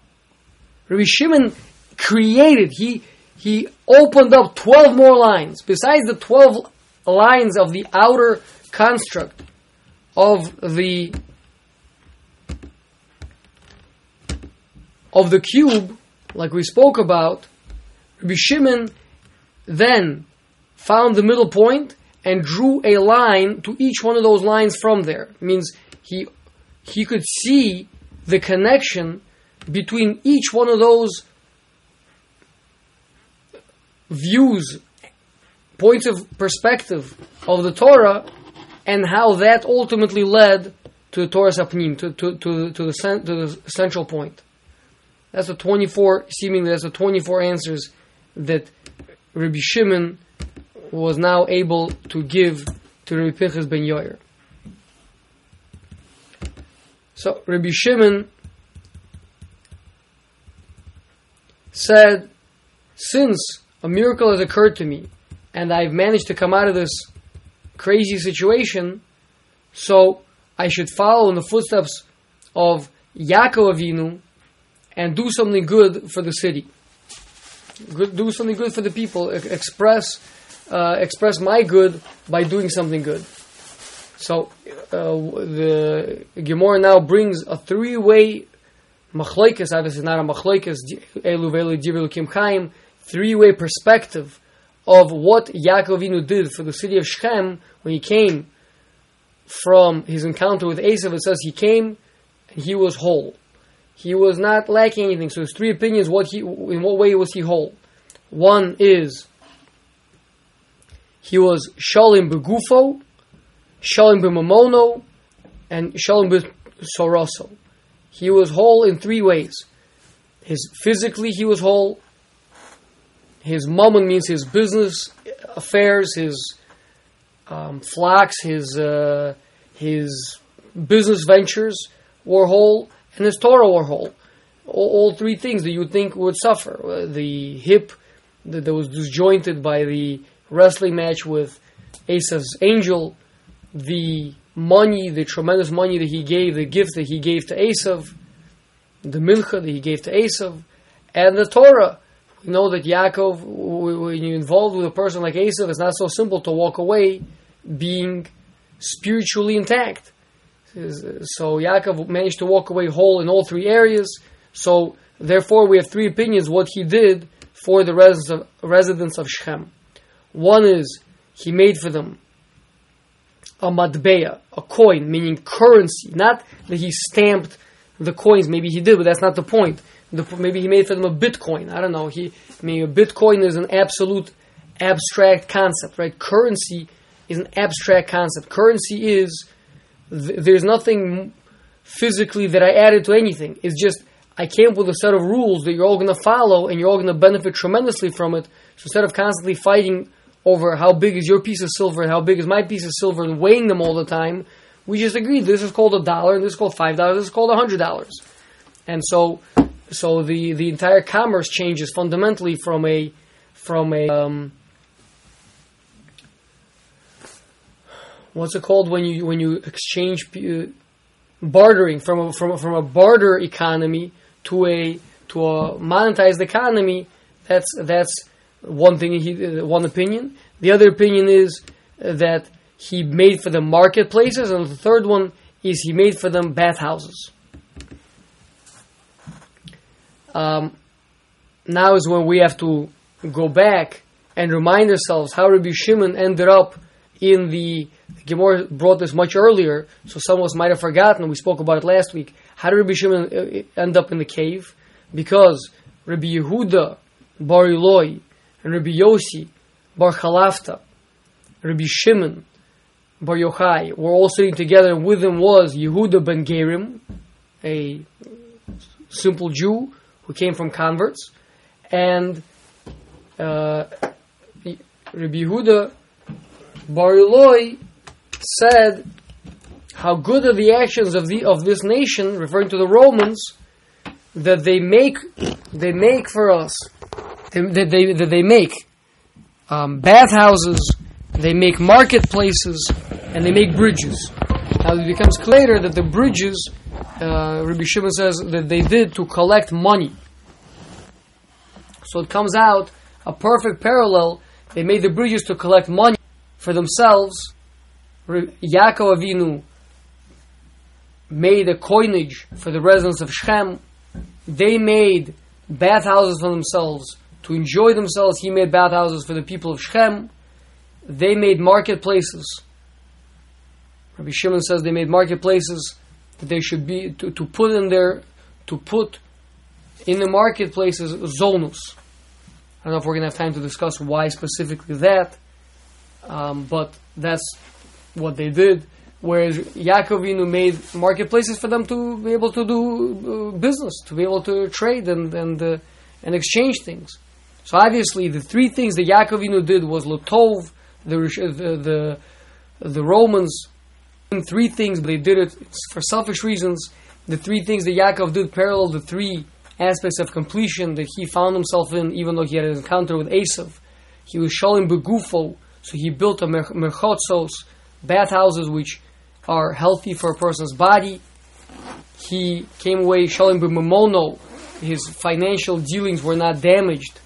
Speaker 1: Rabbi Shimon created, he, he opened up 12 more lines. Besides the 12 lines of the outer construct of the of the cube, like we spoke about, Rabbi Shimon then found the middle point and drew a line to each one of those lines from there. It means he he could see the connection between each one of those views, points of perspective of the Torah, and how that ultimately led to the Torah Sapnim, to, to, to, to, the, to the central point. That's the 24, seemingly that's the 24 answers that Rabbi Shimon was now able to give to Rabbi Pinchas ben Yair. So Rabbi Shimon said, since a miracle has occurred to me and I've managed to come out of this crazy situation, so I should follow in the footsteps of Yaakov Avinu and do something good for the city. Do something good for the people. Express uh, express my good by doing something good. So uh, the Gemara now brings a three-way machlekes. Obviously, not a machlekes. Elu velu kim chaim. Three-way perspective of what Yaakov Avinu did for the city of Shechem when he came from his encounter with Esav. It says he came and he was whole. He was not lacking anything. So his three opinions. What he, in what way was he whole? One is he was Shalim Begufo, Shalim B'mamono, and Shalim B'soroso. He was whole in three ways. His physically he was whole. His mammon means his business affairs, his um, flocks, his uh, his business ventures were whole, and his Torah whole. All, all three things that you think would suffer: uh, the hip that, that was disjointed by the wrestling match with Esav's angel, the money, the tremendous money that he gave, the gift that he gave to Esav, the mincha that he gave to Esav, and the Torah. We know that Yaakov, when you're involved with a person like Esav, it's not so simple to walk away being spiritually intact. So Yaakov managed to walk away whole in all three areas. So therefore, we have three opinions what he did for the residents of, residents of Shechem. One is he made for them a matbeya, a coin, meaning currency. Not that he stamped the coins. Maybe he did, but that's not the point. The, maybe he made for them a bitcoin. I don't know. He, I mean, a bitcoin is an absolute abstract concept, right? Currency is an abstract concept. Currency is th- there's nothing physically that I added to anything. It's just I came up with a set of rules that you're all going to follow, and you're all going to benefit tremendously from it. So instead of constantly fighting over how big is your piece of silver and how big is my piece of silver and weighing them all the time, we just agreed this is called a dollar and this is called five dollars, this is called a hundred dollars. And so so the, the entire commerce changes fundamentally from a from a um, what's it called when you when you exchange uh, bartering from a, from a, from a barter economy to a to a monetized economy. That's that's one thing. He, one opinion. The other opinion is that he made for them marketplaces, and the third one is he made for them bathhouses. Um, now is when we have to go back and remind ourselves how Rabbi Shimon ended up in the the Gemara brought this much earlier, so some of us might have forgotten. We spoke about it last week. How did Rabbi Shimon uh, end up in the cave? Because Rabbi Yehuda Bar Ilai and Rabbi Yossi Bar Chalafta, Rabbi Shimon Bar Yochai were all sitting together, and with them was Yehuda ben Gerim, a simple Jew who came from converts, and uh, Rabbi Yehuda Bar Ilai said how good are the actions of the of this nation, referring to the Romans, that they make they make for us, that they that they make um, bathhouses, they make marketplaces, and they make bridges. Now it becomes clear that the bridges, uh, Rabbi Shimon says that they did to collect money. So it comes out a perfect parallel. They made the bridges to collect money for themselves Yaakov Avinu made a coinage for the residents of Shem. They made bathhouses for themselves to enjoy themselves. He made bathhouses for the people of Shem. They made marketplaces. Rabbi Shimon says they made marketplaces that they should be to, to put in there to put in the marketplaces zonus. I don't know if we're going to have time to discuss why specifically that, um, but that's what they did. Whereas Yaakovinu made marketplaces for them to be able to do uh, business, to be able to trade and and uh, and exchange things. So obviously, the three things that Yaakovinu did was Lotov, the the the, Romans, three things, but they did it for selfish reasons. The three things that Yaakov did parallel the three aspects of completion that he found himself in, even though he had an encounter with Esav. He was Shalim Begufo, so he built a Merchotzos, bathhouses which are healthy for a person's body. He came away showing b'mamono, his financial dealings were not damaged.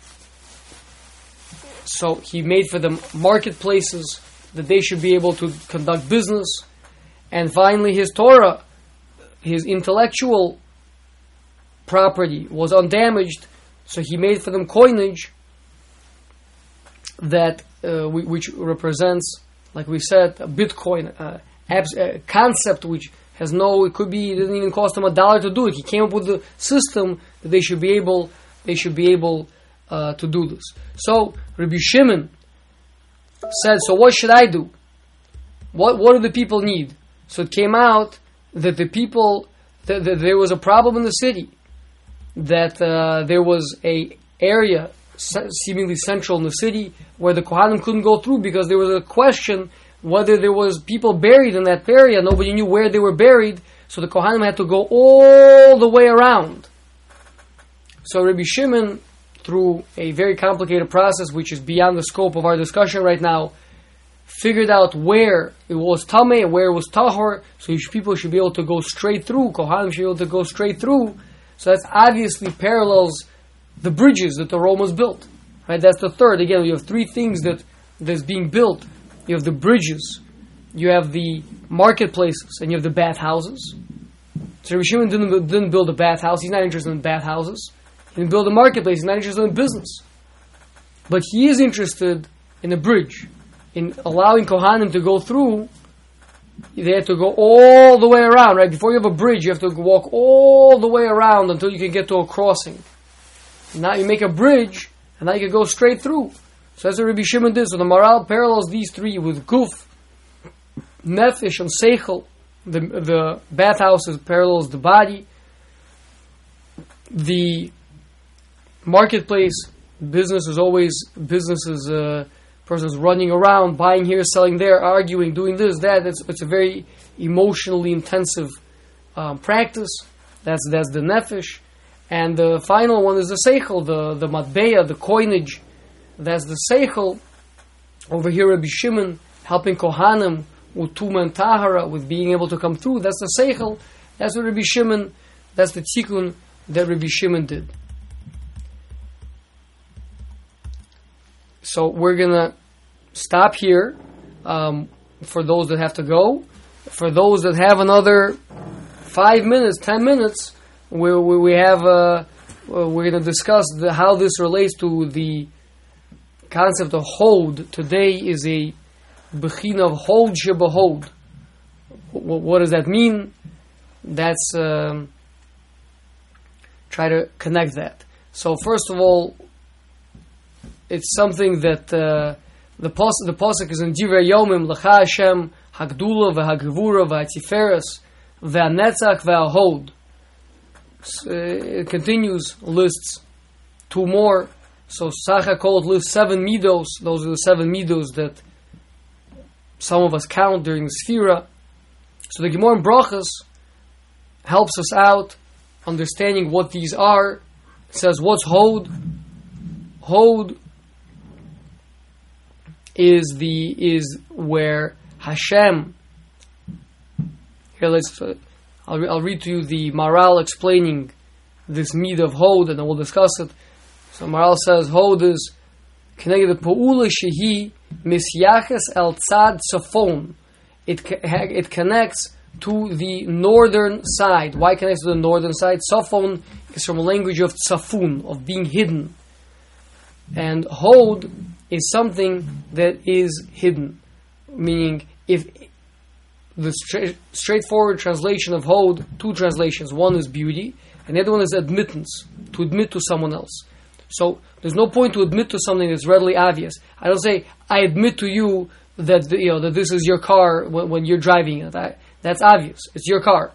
Speaker 1: So he made for them marketplaces that they should be able to conduct business. And finally, his Torah, his intellectual property was undamaged, so he made for them coinage that uh, which represents like we said, Bitcoin uh, abs- uh, concept which has no, it could be, it didn't even cost them a dollar to do it. He came up with the system that they should be able, they should be able uh, to do this. So Rabbi Shimon said, so what should I do? What what do the people need? So it came out that the people that, that there was a problem in the city, that uh, there was a area seemingly central in the city where the Kohanim couldn't go through because there was a question whether there was people buried in that area. Nobody knew where they were buried, so the Kohanim had to go all the way around. So Rabbi Shimon, through a very complicated process which is beyond the scope of our discussion right now, figured out where it was Tameh and where it was Tahor, so people should be able to go straight through, Kohanim should be able to go straight through. So that's obviously parallels the bridges that the Romans built. Right? That's the third. Again, you have three things that that's being built. You have the bridges, you have the marketplaces, and you have the bathhouses. So Rabbi Shimon didn't, didn't build a bathhouse. He's not interested in bathhouses. He didn't build a marketplace. He's not interested in business. But he is interested in a bridge, in allowing Kohanim to go through. They have to go all the way around, right? Before you have a bridge, you have to walk all the way around until you can get to a crossing. Now you make a bridge, and now you can go straight through. So that's what Rabbi Shimon did. So the Maharal parallels these three with Guf, Nefesh, and Seichel. The, the bathhouse parallels the body. The marketplace business is always business is uh, person's running around, buying here, selling there, arguing, doing this, that. It's, it's a very emotionally intensive um, practice. That's that's the nefesh, and the final one is the seichel, the the matbeya, the coinage. That's the seichel. Over here, Rabbi Shimon helping Kohanim with Tuma and Tahara, with being able to come through. That's the Seichel. That's what Rabbi Shimon, that's the Tikkun that Rabbi Shimon did. So we're going to stop here um, for those that have to go. For those that have another five minutes, ten minutes, we, we, we have, uh, we're going to discuss the, how this relates to the concept of Hod. Today is a Bechina of Hod shebeHod. What does that mean? That's um, try to connect that. So first of all, it's something that uh, the pos- the pasuk is in Divrei Yomim L'cha Hashem Hagdula v'Hagvura v'Hatiferes v'Hanetzach v'Hahod. Uh, it continues lists two more. So Sacha called lists seven midos. Those are the seven midos that some of us count during the Sphira. So the Gemara in Brachas helps us out understanding what these are. It says, what's Hod? Hod is the is where Hashem. Here, let's. Uh, I'll, re- I'll read to you the Maharal explaining this mead of Hod, and then we'll discuss it. So Maharal says Hod is connected Shehi Misyaches El Tzad Safon. It, it connects to the northern side. Why connects to the northern side? Safon is from a language of tsafun, of being hidden. And Hod is something that is hidden. Meaning, if the stra- straightforward translation of Hod, two translations. One is beauty, and the other one is admittance, to admit to someone else. So there's no point to admit to something that's readily obvious. I don't say I admit to you that you know that this is your car when, when you're driving it. I, that's obvious. It's your car.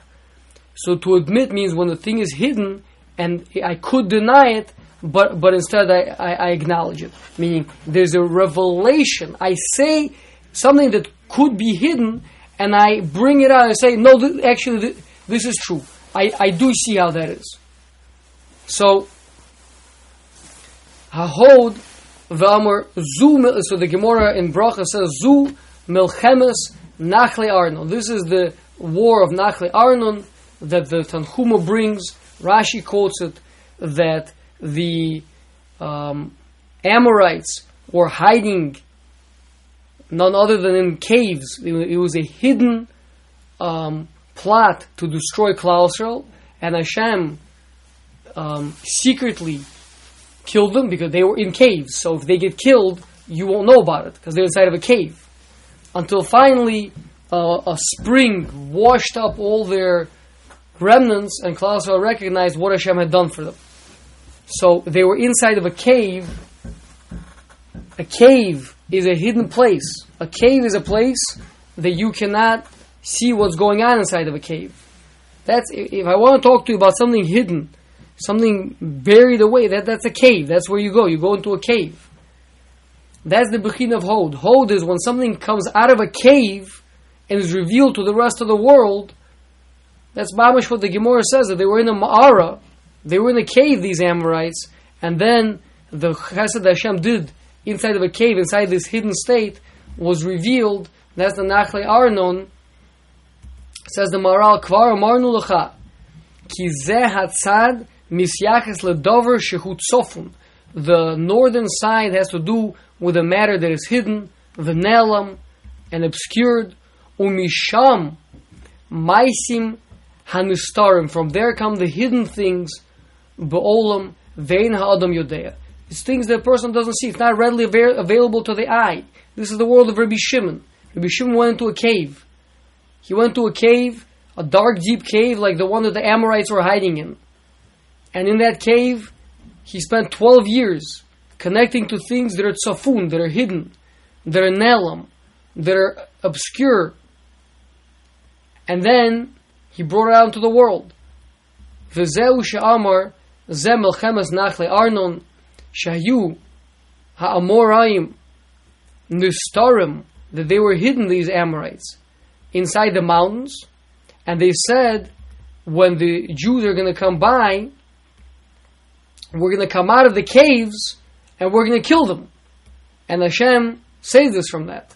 Speaker 1: So to admit means when the thing is hidden and I could deny it, but but instead I, I, I acknowledge it. Meaning there's a revelation. I say something that could be hidden, and I bring it out and say, no, th- actually th- this is true. I, I do see how that is. So Hahod v'amar zu. So the Gemara in Bracha says zu milchemes nachle Arnon. This is the war of Nachle Arnon that the Tanhuma brings. Rashi quotes it that the um, Amorites were hiding none other than in caves. It was a hidden um, plot to destroy Klal Yisrael, and Hashem um, secretly killed them because they were in caves. So if they get killed, you won't know about it because they're inside of a cave. Until finally, uh, a spring washed up all their remnants, and Klal Yisrael recognized what Hashem had done for them. So they were inside of a cave. A cave is a hidden place. A cave is a place that you cannot see what's going on inside of a cave. That's if I want to talk to you about something hidden, something buried away. That that's a cave. That's where you go. You go into a cave. That's the bechin of hold. Hod is when something comes out of a cave and is revealed to the rest of the world. That's mamish what the Gemara says that they were in a ma'ara, they were in a cave. These Amorites, and then the Chesed Hashem did inside of a cave, inside this hidden state, was revealed. That's the Nachle Arnon. Says the Maharal Kvar Marnu Lecha. Ki hatzad misyaches ledover shehut sofun. The northern side has to do with a matter that is hidden, the nelam, and obscured. Umisham maisim hanustarim. From there come the hidden things. Be'olam vein ha'adam yodea. It's things that a person doesn't see. It's not readily avail- available to the eye. This is the world of Rabbi Shimon. Rabbi Shimon went into a cave. He went to a cave, a dark, deep cave like the one that the Amorites were hiding in. And in that cave, he spent 12 years connecting to things that are tsafun, that are hidden, that are nelam, that are obscure. And then he brought it out into the world. V'zeu she'amar ze melchemes nachle arnon shayu ha'amoraim nustarim that they were hidden these Amorites inside the mountains. And they said when the Jews are going to come by we're going to come out of the caves and we're going to kill them. And Hashem saved us from that.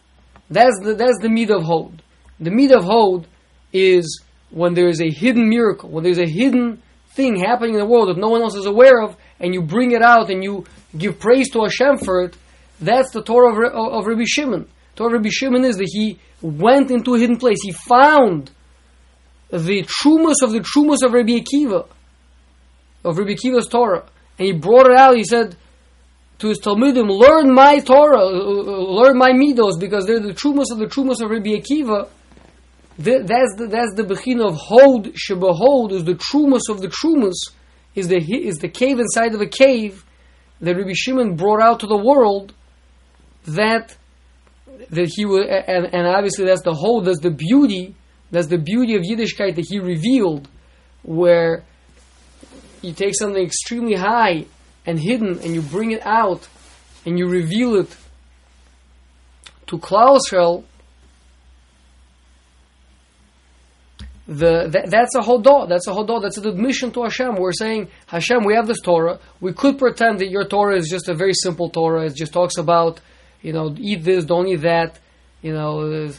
Speaker 1: That's the that's the meat of Hod. The meat of Hod is when there is a hidden miracle when there's a hidden thing happening in the world that no one else is aware of and you bring it out and you give praise to Hashem for it that's the Torah of, of Rabbi Shimon Torah of Rabbi Shimon is that he went into a hidden place. He found the trumas of the trumas of Rabbi Akiva, of Rabbi Akiva's Torah, and he brought it out. He said to his Talmudim, "Learn my Torah, uh, learn my midos, because they're the trumas of the trumas of Rabbi Akiva." Th- That's the that's the bechin of Hod shebeHod is the trumas of the trumas is the is the cave inside of a cave that Rabbi Shimon brought out to the world that that he will, and, and obviously that's the whole, that's the beauty, that's the beauty of Yiddishkeit that he revealed, where you take something extremely high and hidden and you bring it out and you reveal it to Klausel, the that, that's a hodah. That's a hodah. That's an admission to Hashem. We're saying, Hashem, we have this Torah. We could pretend that your Torah is just a very simple Torah. It just talks about, you know, eat this, don't eat that. You know,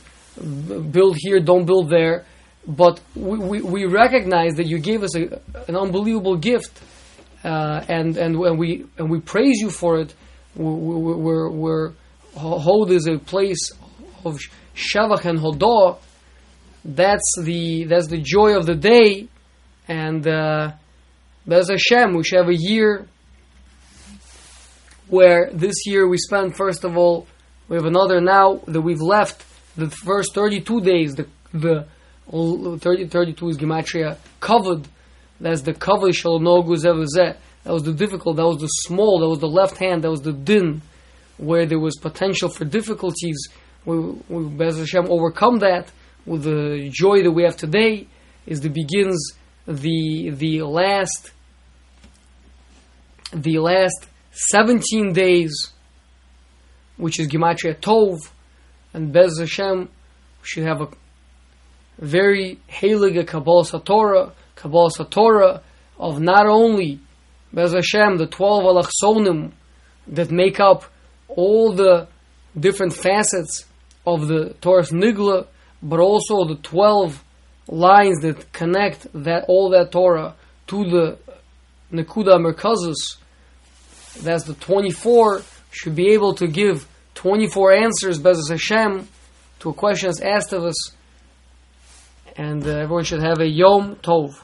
Speaker 1: build here, don't build there. But we, we, we recognize that you gave us a, an unbelievable gift, uh, and and and we and we praise you for it. We, we, we're, we're Hod is a place of shavach and hodah that's the that's the joy of the day, and uh, Bez Hashem, we should have a year where this year we spend first of all we have another now that we've left the first 32 days the the 30, 32 is gematria kavod. That's the cover that was the difficult that was the small that was the left hand that was the din where there was potential for difficulties. We, we Bez Hashem overcome that with the joy that we have today is the begins the the last the last 17 days which is Gematria Tov and Bez Hashem should have a very heilige Kabbalas HaTorah Kabbalas HaTorah of not only Bez Hashem the 12 Alachsonim that make up all the different facets of the Torah's Nigla but also the 12 lines that connect that all that Torah to the Nakuda Merkazus, that's the 24, should be able to give 24 answers, Bezos Hashem, to a question that's asked of us. And uh, everyone should have a Yom Tov.